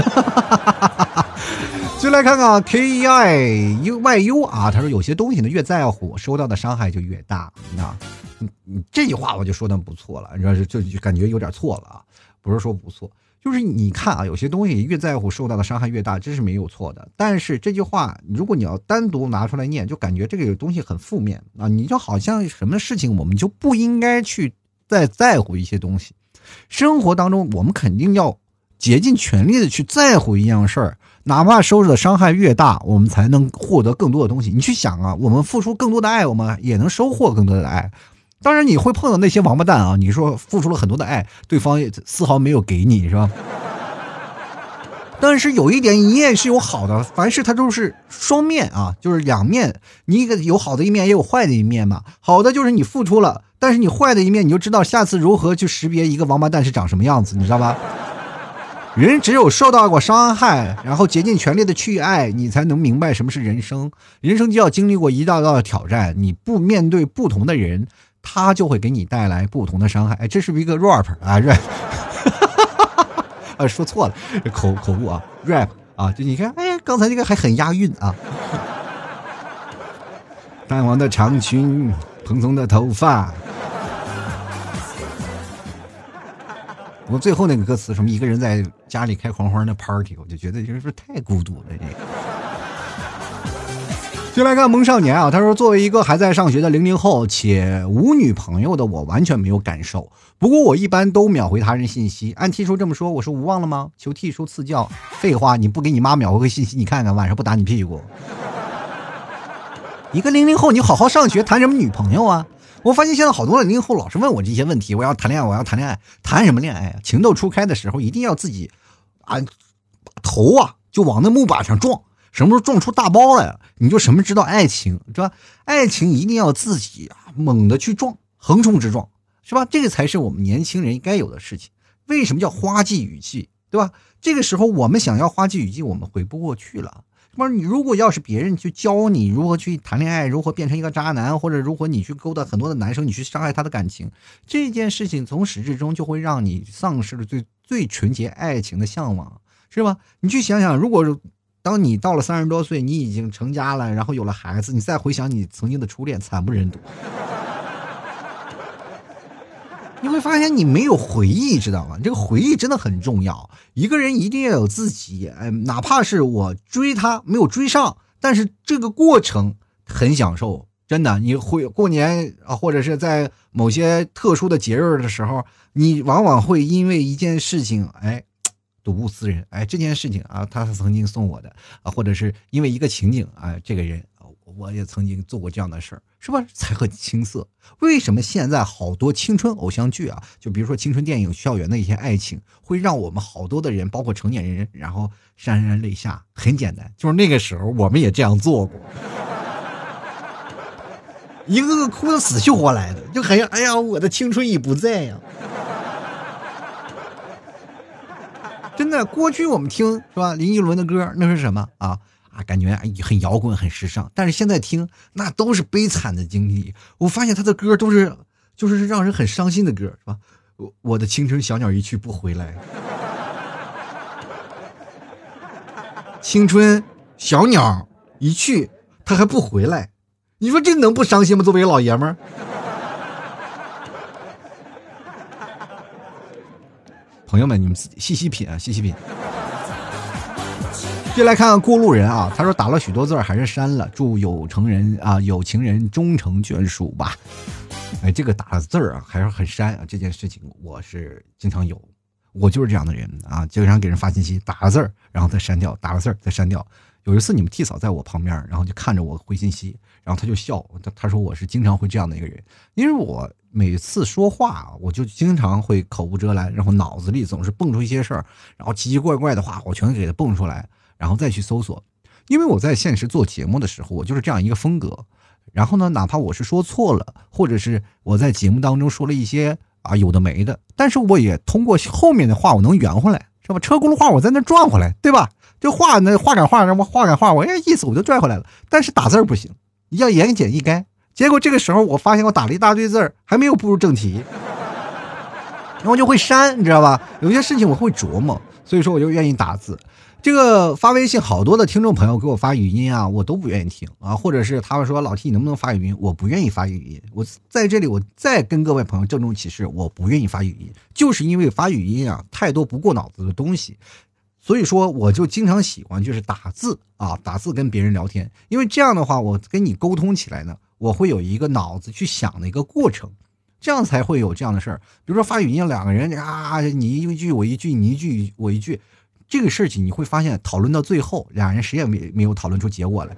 [SPEAKER 1] 就来看看 K E I U Y U 啊，他说有些东西呢越在乎，收到的伤害就越大。那，你你这句话我就说的不错了，你说就就感觉有点错了啊。不是说不错，就是你看啊，有些东西越在乎，受到的伤害越大，这是没有错的。但是这句话，如果你要单独拿出来念，就感觉这个东西很负面啊。你就好像什么事情，我们就不应该去再在乎一些东西。生活当中，我们肯定要竭尽全力的去在乎一样事儿，哪怕受的伤害越大，我们才能获得更多的东西。你去想啊，我们付出更多的爱，我们也能收获更多的爱。当然，你会碰到那些王八蛋啊！你说付出了很多的爱，对方也丝毫没有给你，是吧？但是有一点，你也是有好的，凡事它都是双面啊，就是两面。你一个有好的一面，也有坏的一面嘛。好的就是你付出了，但是你坏的一面，你就知道下次如何去识别一个王八蛋是长什么样子，你知道吧？人只有受到过伤害，然后竭尽全力的去爱，你才能明白什么是人生。人生就要经历过一道道的挑战，你不面对不同的人。他就会给你带来不同的伤害。哎，这是一个 rap 啊，rap，[LAUGHS] 啊，说错了，口口误啊，rap 啊，就你看，哎，刚才那个还很押韵啊。[LAUGHS] 淡黄的长裙，蓬松的头发。我最后那个歌词什么，一个人在家里开狂欢的 party，我就觉得就是太孤独了，这个。就来看萌少年啊，他说：“作为一个还在上学的零零后且无女朋友的我，完全没有感受。不过我一般都秒回他人信息。按 T 叔这么说，我是无望了吗？求 T 叔赐教。废话，你不给你妈秒回个信息，你看看晚上不打你屁股？一个零零后，你好好上学，谈什么女朋友啊？我发现现在好多零零后老是问我这些问题。我要谈恋爱，我要谈恋爱，谈什么恋爱啊？情窦初开的时候，一定要自己啊，头啊就往那木板上撞。”什么时候撞出大包来，你就什么知道爱情，是吧？爱情一定要自己啊，猛的去撞，横冲直撞，是吧？这个才是我们年轻人该有的事情。为什么叫花季雨季，对吧？这个时候我们想要花季雨季，我们回不过去了。不是你如果要是别人去教你如何去谈恋爱，如何变成一个渣男，或者如何你去勾搭很多的男生，你去伤害他的感情，这件事情从始至终就会让你丧失了最最纯洁爱情的向往，是吧？你去想想，如果。当你到了三十多岁，你已经成家了，然后有了孩子，你再回想你曾经的初恋，惨不忍睹。你会发现你没有回忆，知道吗？这个回忆真的很重要。一个人一定要有自己，哎，哪怕是我追他没有追上，但是这个过程很享受，真的。你会过年啊，或者是在某些特殊的节日的时候，你往往会因为一件事情，哎。睹物思人，哎，这件事情啊，他是曾经送我的啊，或者是因为一个情景啊，这个人我也曾经做过这样的事儿，是吧？才很青涩。为什么现在好多青春偶像剧啊，就比如说青春电影、校园的一些爱情，会让我们好多的人，包括成年人，然后潸然泪下？很简单，就是那个时候我们也这样做过，一个个哭的死去活来的，就好像哎呀，我的青春已不在呀。真的，过去我们听是吧？林依轮的歌那是什么啊？感觉很摇滚、很时尚。但是现在听那都是悲惨的经历。我发现他的歌都是就是让人很伤心的歌，是吧？我我的青春小鸟一去不回来，[LAUGHS] 青春小鸟一去他还不回来，你说这能不伤心吗？作为一个老爷们儿。朋友们，你们自己细细品啊，细细品。就来看看过路人啊，他说打了许多字还是删了。祝有成人啊，有情人终成眷属吧。哎，这个打字儿啊，还是很删啊。这件事情我是经常有，我就是这样的人啊，经常给人发信息，打个字儿，然后再删掉，打个字儿再删掉。有一次你们替嫂在我旁边，然后就看着我回信息，然后他就笑，他他说我是经常会这样的一个人，因为我。每次说话，我就经常会口无遮拦，然后脑子里总是蹦出一些事儿，然后奇奇怪怪的话，我全给它蹦出来，然后再去搜索。因为我在现实做节目的时候，我就是这样一个风格。然后呢，哪怕我是说错了，或者是我在节目当中说了一些啊有的没的，但是我也通过后面的话，我能圆回来，是吧？车轱辘话我在那转回来，对吧？这话那话赶话，什么话赶话，我哎意思我就拽回来了。但是打字儿不行，要言简意赅。结果这个时候，我发现我打了一大堆字儿，还没有步入正题，然后就会删，你知道吧？有些事情我会琢磨，所以说我就愿意打字。这个发微信，好多的听众朋友给我发语音啊，我都不愿意听啊，或者是他们说老 T 你能不能发语音，我不愿意发语音。我在这里，我再跟各位朋友郑重其事，我不愿意发语音，就是因为发语音啊，太多不过脑子的东西，所以说我就经常喜欢就是打字啊，打字跟别人聊天，因为这样的话，我跟你沟通起来呢。我会有一个脑子去想的一个过程，这样才会有这样的事儿。比如说发语音，两个人啊，你一句我一句，你一句我一句，这个事情你会发现，讨论到最后，俩人谁也没没有讨论出结果来，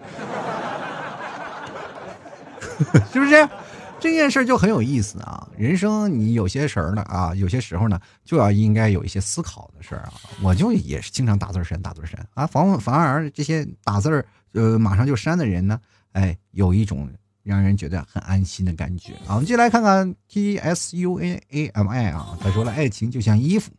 [SPEAKER 1] [LAUGHS] 是不是？这件事就很有意思啊。人生你有些时候呢啊，有些时候呢就要应该有一些思考的事儿啊。我就也是经常打字删，打字删啊，反反而这些打字呃马上就删的人呢，哎，有一种。让人觉得很安心的感觉啊！我们接来看看 T S U N A M I 啊，他说了，爱情就像衣服，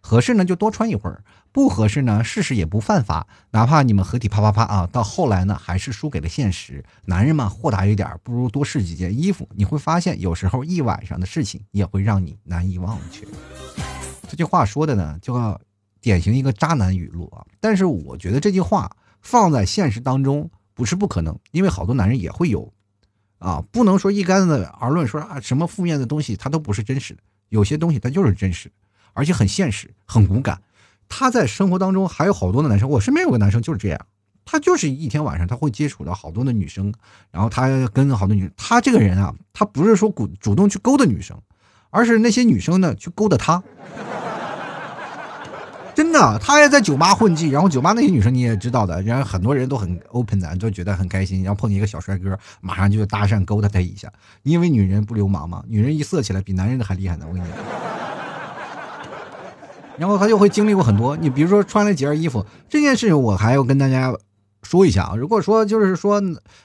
[SPEAKER 1] 合适呢就多穿一会儿，不合适呢试试也不犯法。哪怕你们合体啪啪啪啊，到后来呢还是输给了现实。男人嘛，豁达一点，不如多试几件衣服。你会发现，有时候一晚上的事情也会让你难以忘却。这句话说的呢，就典型一个渣男语录啊！但是我觉得这句话放在现实当中不是不可能，因为好多男人也会有。啊，不能说一竿子而论，说啊什么负面的东西它都不是真实的，有些东西它就是真实的，而且很现实、很骨感。他在生活当中还有好多的男生，我身边有个男生就是这样，他就是一天晚上他会接触到好多的女生，然后他跟好多女，他这个人啊，他不是说主主动去勾搭女生，而是那些女生呢去勾搭他。真的，他也在酒吧混迹，然后酒吧那些女生你也知道的，然后很多人都很 open 的，就觉得很开心。然后碰见一个小帅哥，马上就搭讪勾搭他一下，因为女人不流氓嘛，女人一色起来比男人的还厉害呢。我跟你讲，[LAUGHS] 然后他就会经历过很多。你比如说穿了几件衣服这件事情，我还要跟大家说一下啊。如果说就是说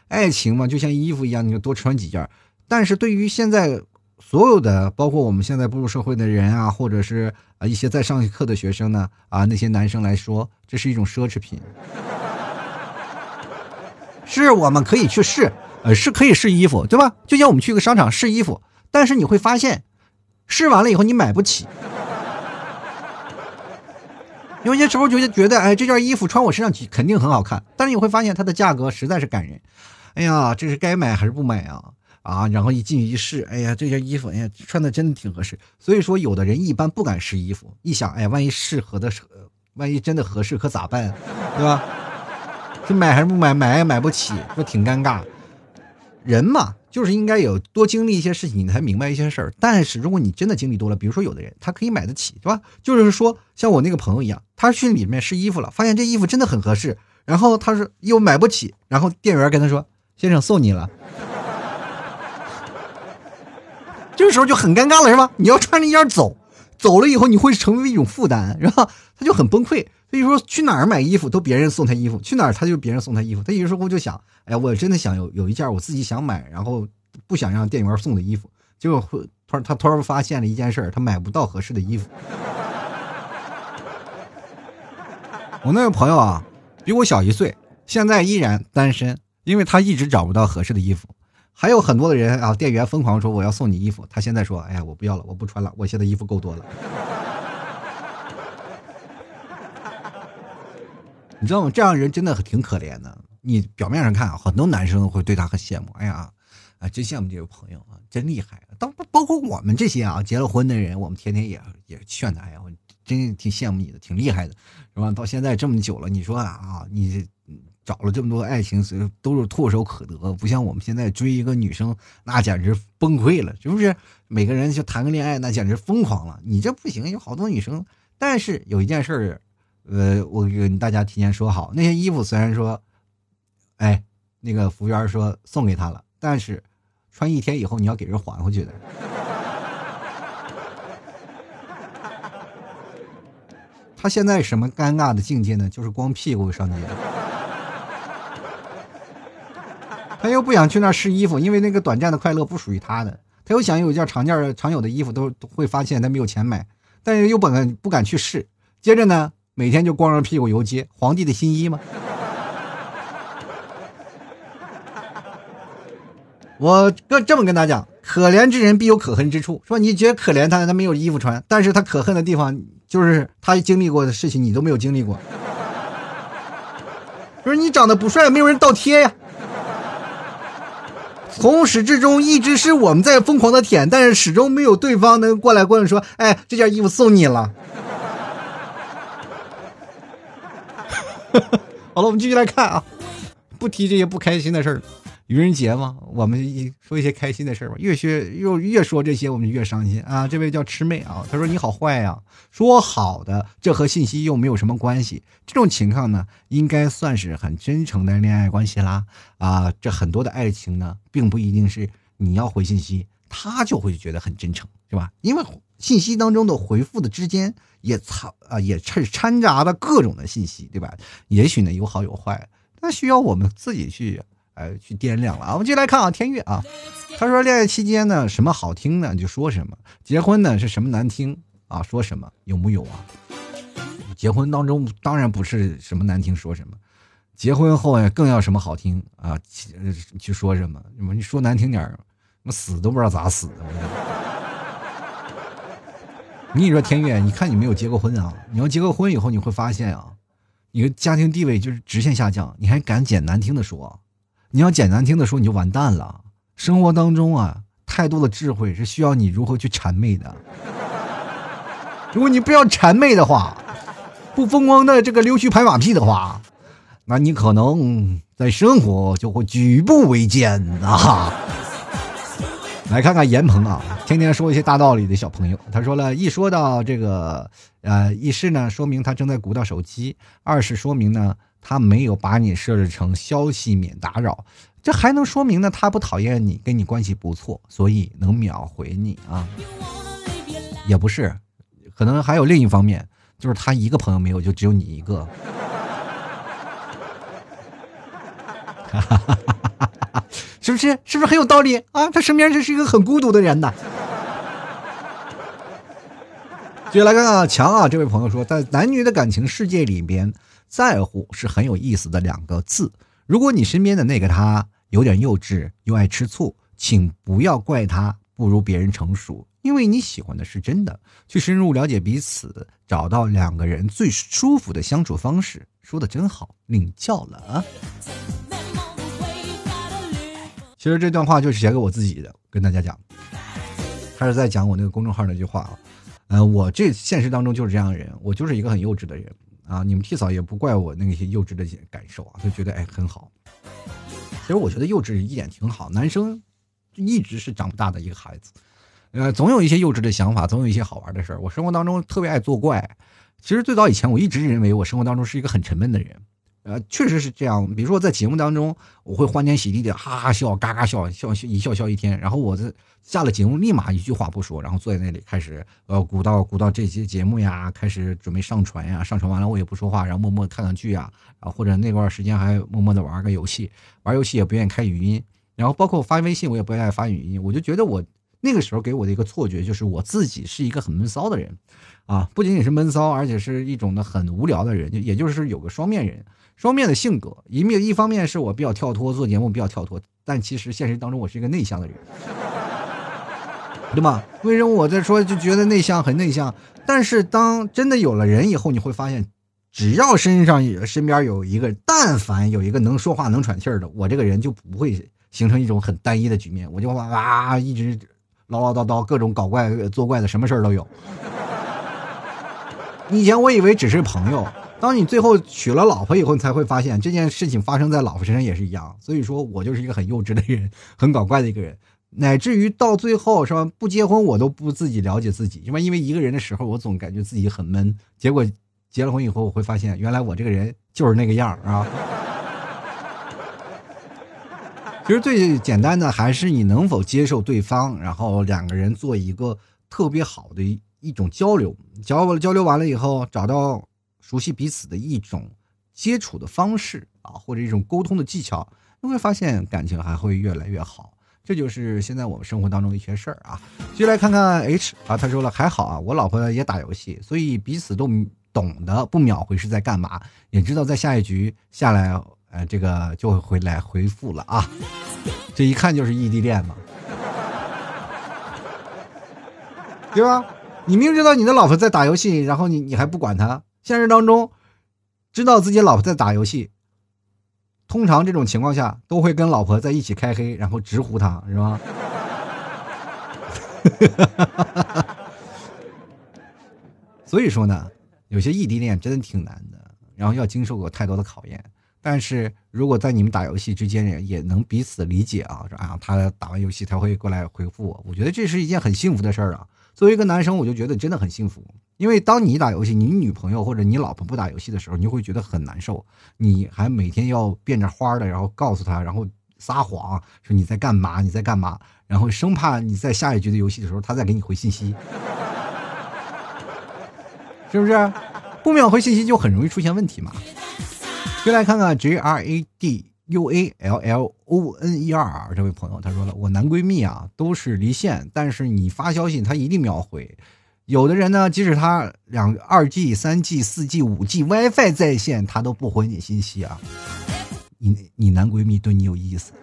[SPEAKER 1] 爱情嘛，就像衣服一样，你就多穿几件。但是对于现在。所有的，包括我们现在步入社会的人啊，或者是啊一些在上课的学生呢，啊那些男生来说，这是一种奢侈品。是我们可以去试，呃，是可以试衣服，对吧？就像我们去个商场试衣服，但是你会发现，试完了以后你买不起。有些时候就觉得，哎，这件衣服穿我身上肯定很好看，但是你会发现它的价格实在是感人。哎呀，这是该买还是不买啊？啊，然后一进去一试，哎呀，这件衣服，哎呀，穿的真的挺合适。所以说，有的人一般不敢试衣服，一想，哎呀，万一适合的，万一真的合适，可咋办，对吧？是买还是不买？买也买不起，说挺尴尬。人嘛，就是应该有多经历一些事情，你才明白一些事儿。但是如果你真的经历多了，比如说有的人他可以买得起，对吧？就是说，像我那个朋友一样，他去里面试衣服了，发现这衣服真的很合适，然后他说又买不起，然后店员跟他说：“先生，送你了。”这个时候就很尴尬了，是吧？你要穿着一件走，走了以后你会成为一种负担，是吧？他就很崩溃。所以说去哪儿买衣服都别人送他衣服，去哪儿他就别人送他衣服。他有时候就想，哎呀，我真的想有有一件我自己想买，然后不想让店员送的衣服，结果会突然他突然发现了一件事，他买不到合适的衣服。我那个朋友啊，比我小一岁，现在依然单身，因为他一直找不到合适的衣服。还有很多的人啊，店员疯狂说我要送你衣服，他现在说，哎呀，我不要了，我不穿了，我现在衣服够多了。[LAUGHS] 你知道吗？这样人真的挺可怜的。你表面上看啊，很多男生会对他很羡慕，哎呀，啊，真羡慕这个朋友啊，真厉害。当包括我们这些啊，结了婚的人，我们天天也也劝他，哎呀，我真挺羡慕你的，挺厉害的，是吧？到现在这么久了，你说啊，你。找了这么多爱情，都是唾手可得，不像我们现在追一个女生，那简直崩溃了，是不是？每个人就谈个恋爱，那简直疯狂了。你这不行，有好多女生，但是有一件事儿，呃，我跟大家提前说好，那些衣服虽然说，哎，那个服务员说送给他了，但是穿一天以后你要给人还回去的。他现在什么尴尬的境界呢？就是光屁股上街。他又不想去那儿试衣服，因为那个短暂的快乐不属于他的。他又想有一件常件、常有的衣服，都会发现他没有钱买，但是又不敢不敢去试。接着呢，每天就光着屁股游街，皇帝的新衣吗？[LAUGHS] 我跟这么跟大家讲，可怜之人必有可恨之处。说你觉得可怜他，他没有衣服穿，但是他可恨的地方就是他经历过的事情，你都没有经历过。[LAUGHS] 不是你长得不帅，没有人倒贴呀。从始至终一直是我们在疯狂的舔，但是始终没有对方能过来过来说：“哎，这件衣服送你了。” [LAUGHS] 好了，我们继续来看啊，不提这些不开心的事儿。愚人节嘛，我们一说一些开心的事儿吧。越学又越说这些，我们越伤心啊。这位叫魑魅啊，他说：“你好坏呀，说好的，这和信息又没有什么关系。这种情况呢，应该算是很真诚的恋爱关系啦。啊，这很多的爱情呢，并不一定是你要回信息，他就会觉得很真诚，是吧？因为信息当中的回复的之间也掺啊，也掺掺杂了各种的信息，对吧？也许呢有好有坏，那需要我们自己去。”哎，去掂量了啊！我们继续来看啊，天悦啊，他说恋爱期间呢，什么好听呢就说什么；结婚呢是什么难听啊说什么，有木有啊？结婚当中当然不是什么难听说什么，结婚后呀更要什么好听啊去说什么。你说难听点儿，我死都不知道咋死的。你说天悦，你看你没有结过婚啊？你要结过婚以后，你会发现啊，你的家庭地位就是直线下降。你还敢捡难听的说？你要简单听的说，你就完蛋了。生活当中啊，太多的智慧是需要你如何去谄媚的。如果你不要谄媚的话，不风光的这个溜须拍马屁的话，那你可能在生活就会举步维艰啊。来看看严鹏啊，天天说一些大道理的小朋友。他说了一说到这个呃，一是呢，说明他正在鼓捣手机；二是说明呢。他没有把你设置成消息免打扰，这还能说明呢？他不讨厌你，跟你关系不错，所以能秒回你啊？也不是，可能还有另一方面，就是他一个朋友没有，就只有你一个，[LAUGHS] 是不是？是不是很有道理啊？他身边这是一个很孤独的人呐。[LAUGHS] 接下来看看强啊，这位朋友说，在男女的感情世界里边。在乎是很有意思的两个字。如果你身边的那个他有点幼稚又爱吃醋，请不要怪他不如别人成熟，因为你喜欢的是真的。去深入了解彼此，找到两个人最舒服的相处方式。说的真好，领教了啊！其实这段话就是写给我自己的，跟大家讲，还是在讲我那个公众号那句话啊。嗯，我这现实当中就是这样的人，我就是一个很幼稚的人。啊，你们替嫂也不怪我那些幼稚的感受啊，就觉得哎很好。其实我觉得幼稚一点挺好，男生一直是长不大的一个孩子，呃，总有一些幼稚的想法，总有一些好玩的事儿。我生活当中特别爱作怪，其实最早以前我一直认为我生活当中是一个很沉闷的人。呃，确实是这样。比如说在节目当中，我会欢天喜地的哈哈笑，嘎嘎笑，笑一笑笑一天。然后我在下了节目，立马一句话不说，然后坐在那里开始呃鼓捣鼓捣这些节目呀，开始准备上传呀。上传完了我也不说话，然后默默看看剧啊，然后或者那段时间还默默的玩个游戏，玩游戏也不愿意开语音。然后包括发微信，我也不愿意发语音。我就觉得我那个时候给我的一个错觉就是我自己是一个很闷骚的人，啊，不仅仅是闷骚，而且是一种的很无聊的人，就也就是有个双面人，双面的性格。一面一方面是我比较跳脱，做节目比较跳脱，但其实现实当中我是一个内向的人，对吗？为什么我在说就觉得内向很内向？但是当真的有了人以后，你会发现，只要身上有身边有一个，但凡有一个能说话能喘气儿的，我这个人就不会形成一种很单一的局面，我就哇哇一直。唠唠叨叨，各种搞怪作怪的，什么事儿都有。以前我以为只是朋友，当你最后娶了老婆以后，你才会发现这件事情发生在老婆身上也是一样。所以说我就是一个很幼稚的人，很搞怪的一个人，乃至于到最后是吧？不结婚我都不自己了解自己，是吧？因为一个人的时候，我总感觉自己很闷。结果结了婚以后，我会发现原来我这个人就是那个样儿啊。其实最简单的还是你能否接受对方，然后两个人做一个特别好的一种交流，交交流完了以后，找到熟悉彼此的一种接触的方式啊，或者一种沟通的技巧，你会发现感情还会越来越好。这就是现在我们生活当中的一些事儿啊。接下来看看 H 啊，他说了还好啊，我老婆也打游戏，所以彼此都懂得不秒回是在干嘛，也知道在下一局下来。呃，这个就会回来回复了啊，这一看就是异地恋嘛，对吧？你明知道你的老婆在打游戏，然后你你还不管她。现实当中，知道自己老婆在打游戏，通常这种情况下都会跟老婆在一起开黑，然后直呼她，是吧？[LAUGHS] 所以说呢，有些异地恋真的挺难的，然后要经受过太多的考验。但是如果在你们打游戏之间也也能彼此理解啊，说啊，他打完游戏他会过来回复我，我觉得这是一件很幸福的事儿啊。作为一个男生，我就觉得真的很幸福，因为当你打游戏，你女朋友或者你老婆不打游戏的时候，你会觉得很难受，你还每天要变着花的，然后告诉他，然后撒谎说你在干嘛，你在干嘛，然后生怕你在下一局的游戏的时候，他再给你回信息，[LAUGHS] 是不是？不秒回信息就很容易出现问题嘛。先来看看 J R A D U A L L O N E R 这位朋友，他说了，我男闺蜜啊都是离线，但是你发消息他一定秒回。有的人呢，即使他两二 G、三 G、四 G、五 G WiFi 在线，他都不回你信息啊。你你男闺蜜对你有意思？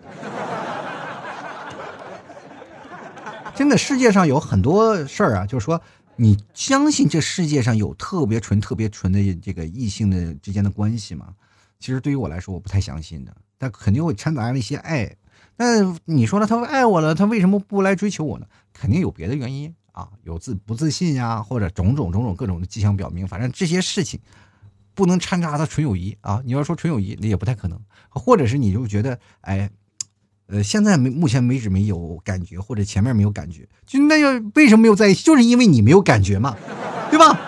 [SPEAKER 1] 真的，世界上有很多事儿啊，就是说，你相信这世界上有特别纯、特别纯的这个异性的之间的关系吗？其实对于我来说，我不太相信的，但肯定会掺杂了一些爱。那你说呢？他爱我了，他为什么不来追求我呢？肯定有别的原因啊，有自不自信呀，或者种种种种各种的迹象表明，反正这些事情不能掺杂他纯友谊啊。你要说纯友谊，那也不太可能。或者是你就觉得，哎，呃，现在没目前为止没有感觉，或者前面没有感觉，就那要为什么没有在一起？就是因为你没有感觉嘛，对吧？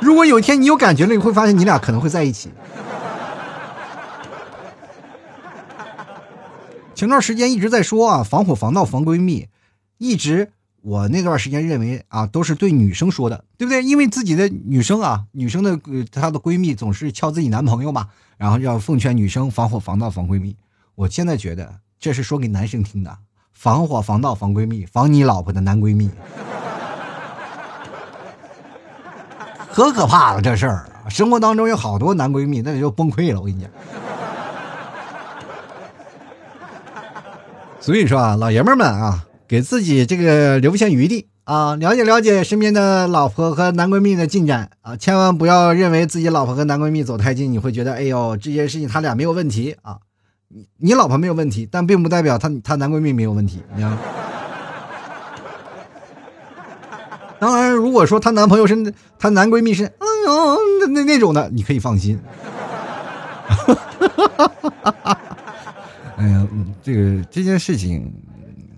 [SPEAKER 1] 如果有一天你有感觉了，你会发现你俩可能会在一起。前段时间一直在说啊，防火防盗防闺蜜，一直我那段时间认为啊，都是对女生说的，对不对？因为自己的女生啊，女生的她的闺蜜总是撬自己男朋友嘛，然后要奉劝女生防火防盗防闺蜜。我现在觉得这是说给男生听的，防火防盗防闺蜜，防你老婆的男闺蜜，[LAUGHS] 可可怕了这事儿。生活当中有好多男闺蜜，那你就崩溃了。我跟你讲。所以说啊，老爷们们啊，给自己这个留下余地啊，了解了解身边的老婆和男闺蜜的进展啊，千万不要认为自己老婆和男闺蜜走太近，你会觉得哎呦这件事情他俩没有问题啊，你你老婆没有问题，但并不代表她她男闺蜜没有问题。你看，[LAUGHS] 当然，如果说她男朋友是她男闺蜜是哎呦那那那种的，你可以放心。[LAUGHS] 哎呀，这个这件事情，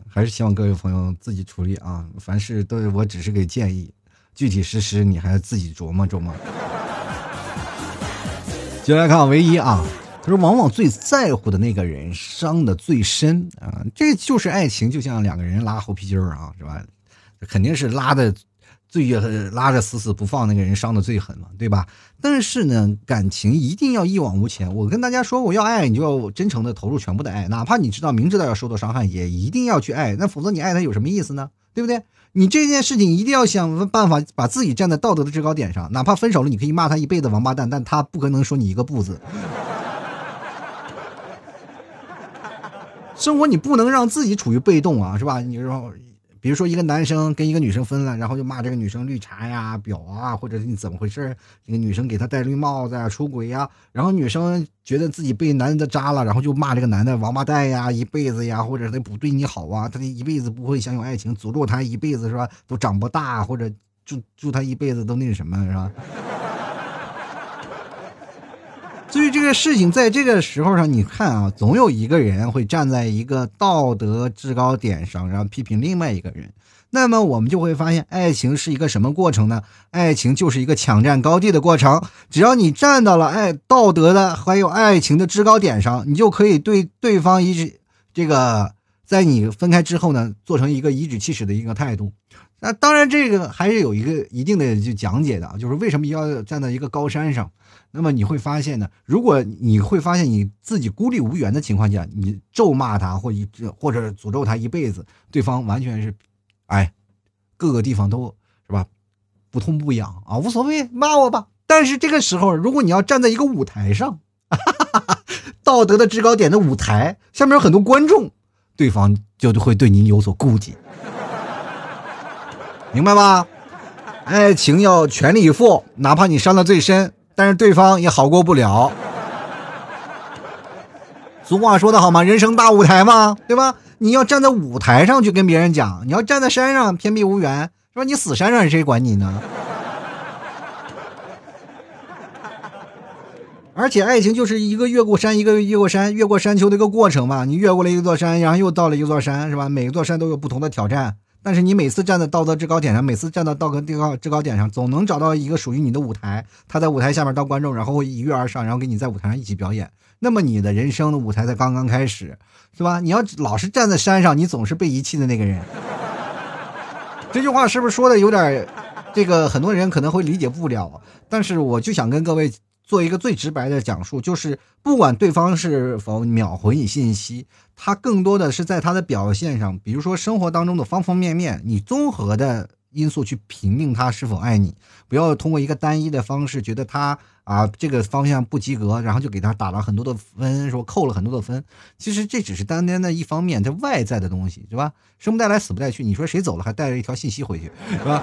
[SPEAKER 1] 还是希望各位朋友自己处理啊。凡事都我只是给建议，具体实施你还是自己琢磨琢磨。接来看唯一啊，他说往往最在乎的那个人伤的最深啊，这就是爱情，就像两个人拉猴皮筋儿啊，是吧？肯定是拉的。最拉着死死不放那个人伤的最狠嘛，对吧？但是呢，感情一定要一往无前。我跟大家说，我要爱你就要真诚的投入全部的爱，哪怕你知道明知道要受到伤害，也一定要去爱。那否则你爱他有什么意思呢？对。对不对？你这件事情一定要想办法把自己站在道德的制高点上，哪怕分手了，你可以骂他一辈子王八蛋，但他不可能说你一个不字。生活你不能让自己处于被动啊，是吧？你说。比如说，一个男生跟一个女生分了，然后就骂这个女生绿茶呀、婊啊，或者是你怎么回事？这个女生给他戴绿帽子啊、出轨呀，然后女生觉得自己被男的渣了，然后就骂这个男的王八蛋呀、一辈子呀，或者他不对你好啊，他的一辈子不会享有爱情，诅咒他一辈子是吧？都长不大，或者祝祝他一辈子都那什么是吧？所以这个事情在这个时候上，你看啊，总有一个人会站在一个道德制高点上，然后批评另外一个人。那么我们就会发现，爱情是一个什么过程呢？爱情就是一个抢占高地的过程。只要你站到了爱道德的还有爱情的制高点上，你就可以对对方一直这个，在你分开之后呢，做成一个颐指气使的一个态度。那当然，这个还是有一个一定的就讲解的，就是为什么要站在一个高山上。那么你会发现呢，如果你会发现你自己孤立无援的情况下，你咒骂他或一或者诅咒他一辈子，对方完全是，哎，各个地方都是吧，不痛不痒啊，无所谓，骂我吧。但是这个时候，如果你要站在一个舞台上，道德的制高点的舞台，下面有很多观众，对方就会对您有所顾忌。明白吧？爱情要全力以赴，哪怕你伤的最深，但是对方也好过不了。俗话说的好嘛，人生大舞台嘛，对吧？你要站在舞台上去跟别人讲，你要站在山上偏僻无缘，是吧？你死山上谁管你呢？而且爱情就是一个越过山，一个越过山，越过山丘的一个过程嘛。你越过了一座山，然后又到了一座山，是吧？每一座山都有不同的挑战。但是你每次站在道德制高点上，每次站到道德制高制高点上，总能找到一个属于你的舞台。他在舞台下面当观众，然后会一跃而上，然后跟你在舞台上一起表演。那么你的人生的舞台才刚刚开始，是吧？你要老是站在山上，你总是被遗弃的那个人。这句话是不是说的有点，这个很多人可能会理解不了？但是我就想跟各位。做一个最直白的讲述，就是不管对方是否秒回你信息，他更多的是在他的表现上，比如说生活当中的方方面面，你综合的因素去评定他是否爱你，不要通过一个单一的方式觉得他啊这个方向不及格，然后就给他打了很多的分，说扣了很多的分。其实这只是单单的一方面，这外在的东西，是吧？生不带来，死不带去。你说谁走了还带着一条信息回去，是吧？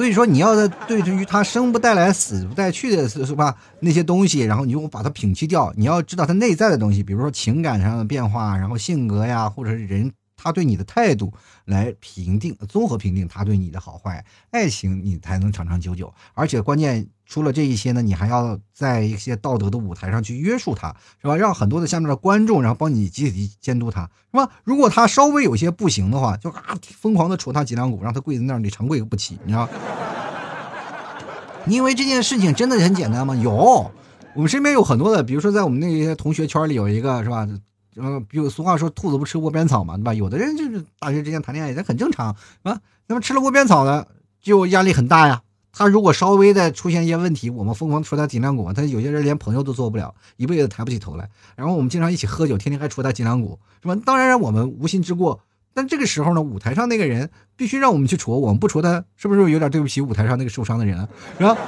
[SPEAKER 1] 所以说，你要对于他生不带来、死不带去的是吧？那些东西，然后你就把它摒弃掉。你要知道他内在的东西，比如说情感上的变化，然后性格呀，或者是人。他对你的态度来评定，综合评定他对你的好坏，爱情你才能长长久久。而且关键除了这一些呢，你还要在一些道德的舞台上去约束他，是吧？让很多的下面的观众，然后帮你集体监督他，是吧？如果他稍微有些不行的话，就啊疯狂的戳他脊梁骨，让他跪在那里长跪不起，你知道？[LAUGHS] 因为这件事情真的很简单吗？有，我们身边有很多的，比如说在我们那些同学圈里有一个，是吧？嗯，比如俗话说“兔子不吃窝边草”嘛，对吧？有的人就是大学之间谈恋爱，这很正常啊。那么吃了窝边草呢，就压力很大呀。他如果稍微的出现一些问题，我们疯狂戳他脊梁骨，他有些人连朋友都做不了，一辈子抬不起头来。然后我们经常一起喝酒，天天还戳他脊梁骨，是吧？当然我们无心之过，但这个时候呢，舞台上那个人必须让我们去戳，我们不戳他，是不是有点对不起舞台上那个受伤的人啊？是吧？[LAUGHS]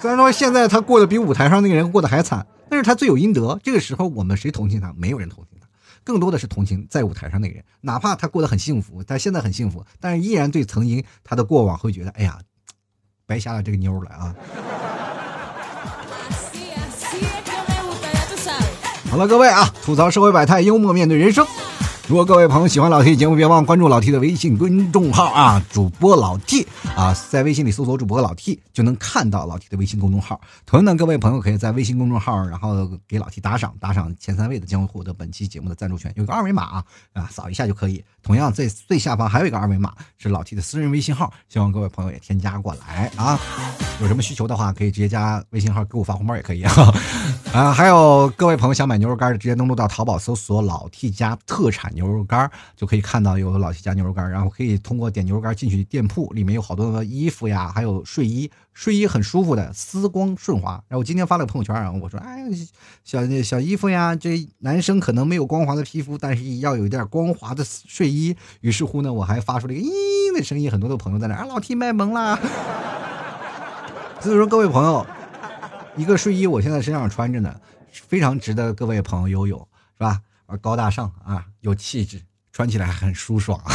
[SPEAKER 1] 虽然说现在他过得比舞台上那个人过得还惨。但是他罪有应得，这个时候我们谁同情他？没有人同情他，更多的是同情在舞台上那个人。哪怕他过得很幸福，他现在很幸福，但是依然对曾经他的过往会觉得，哎呀，白瞎了这个妞了啊！好了，各位啊，吐槽社会百态，幽默面对人生。如果各位朋友喜欢老 T 节目，别忘关注老 T 的微信公众号啊，主播老 T 啊，在微信里搜索主播老 T 就能看到老 T 的微信公众号。同样的，各位朋友可以在微信公众号，然后给老 T 打赏，打赏前三位的将会获得本期节目的赞助权，有个二维码啊，啊，扫一下就可以。同样，在最下方还有一个二维码，是老 T 的私人微信号，希望各位朋友也添加过来啊。有什么需求的话，可以直接加微信号给我发红包也可以啊。[LAUGHS] 啊，还有各位朋友想买牛肉干的，直接登录到淘宝搜索“老 T 家特产”。牛肉干就可以看到有老七家牛肉干然后可以通过点牛肉干进去店铺，里面有好多的衣服呀，还有睡衣，睡衣很舒服的，丝光顺滑。然后我今天发了个朋友圈然后我说，哎，小小衣服呀，这男生可能没有光滑的皮肤，但是要有一点光滑的睡衣。于是乎呢，我还发出了一个咦的声音，很多的朋友在那啊，老七卖萌啦。所以说，各位朋友，一个睡衣我现在身上穿着呢，非常值得各位朋友拥有，是吧？啊高大上啊，有气质，穿起来很舒爽。[LAUGHS]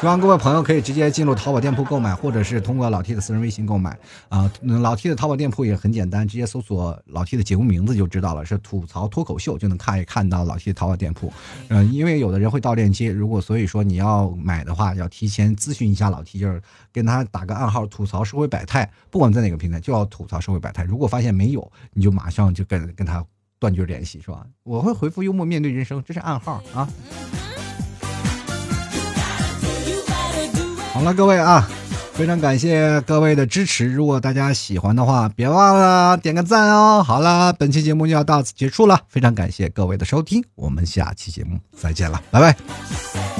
[SPEAKER 1] 希望各位朋友可以直接进入淘宝店铺购买，或者是通过老 T 的私人微信购买啊。老 T 的淘宝店铺也很简单，直接搜索老 T 的节目名字就知道了，是吐槽脱口秀，就能看一看到老 T 的淘宝店铺。嗯，因为有的人会盗链接，如果所以说你要买的话，要提前咨询一下老 T，就是跟他打个暗号，吐槽社会百态，不管在哪个平台，就要吐槽社会百态。如果发现没有，你就马上就跟跟他断绝联系，是吧？我会回复幽默面对人生，这是暗号啊。好了，各位啊，非常感谢各位的支持。如果大家喜欢的话，别忘了点个赞哦。好了，本期节目就要到此结束了，非常感谢各位的收听，我们下期节目再见了，拜拜。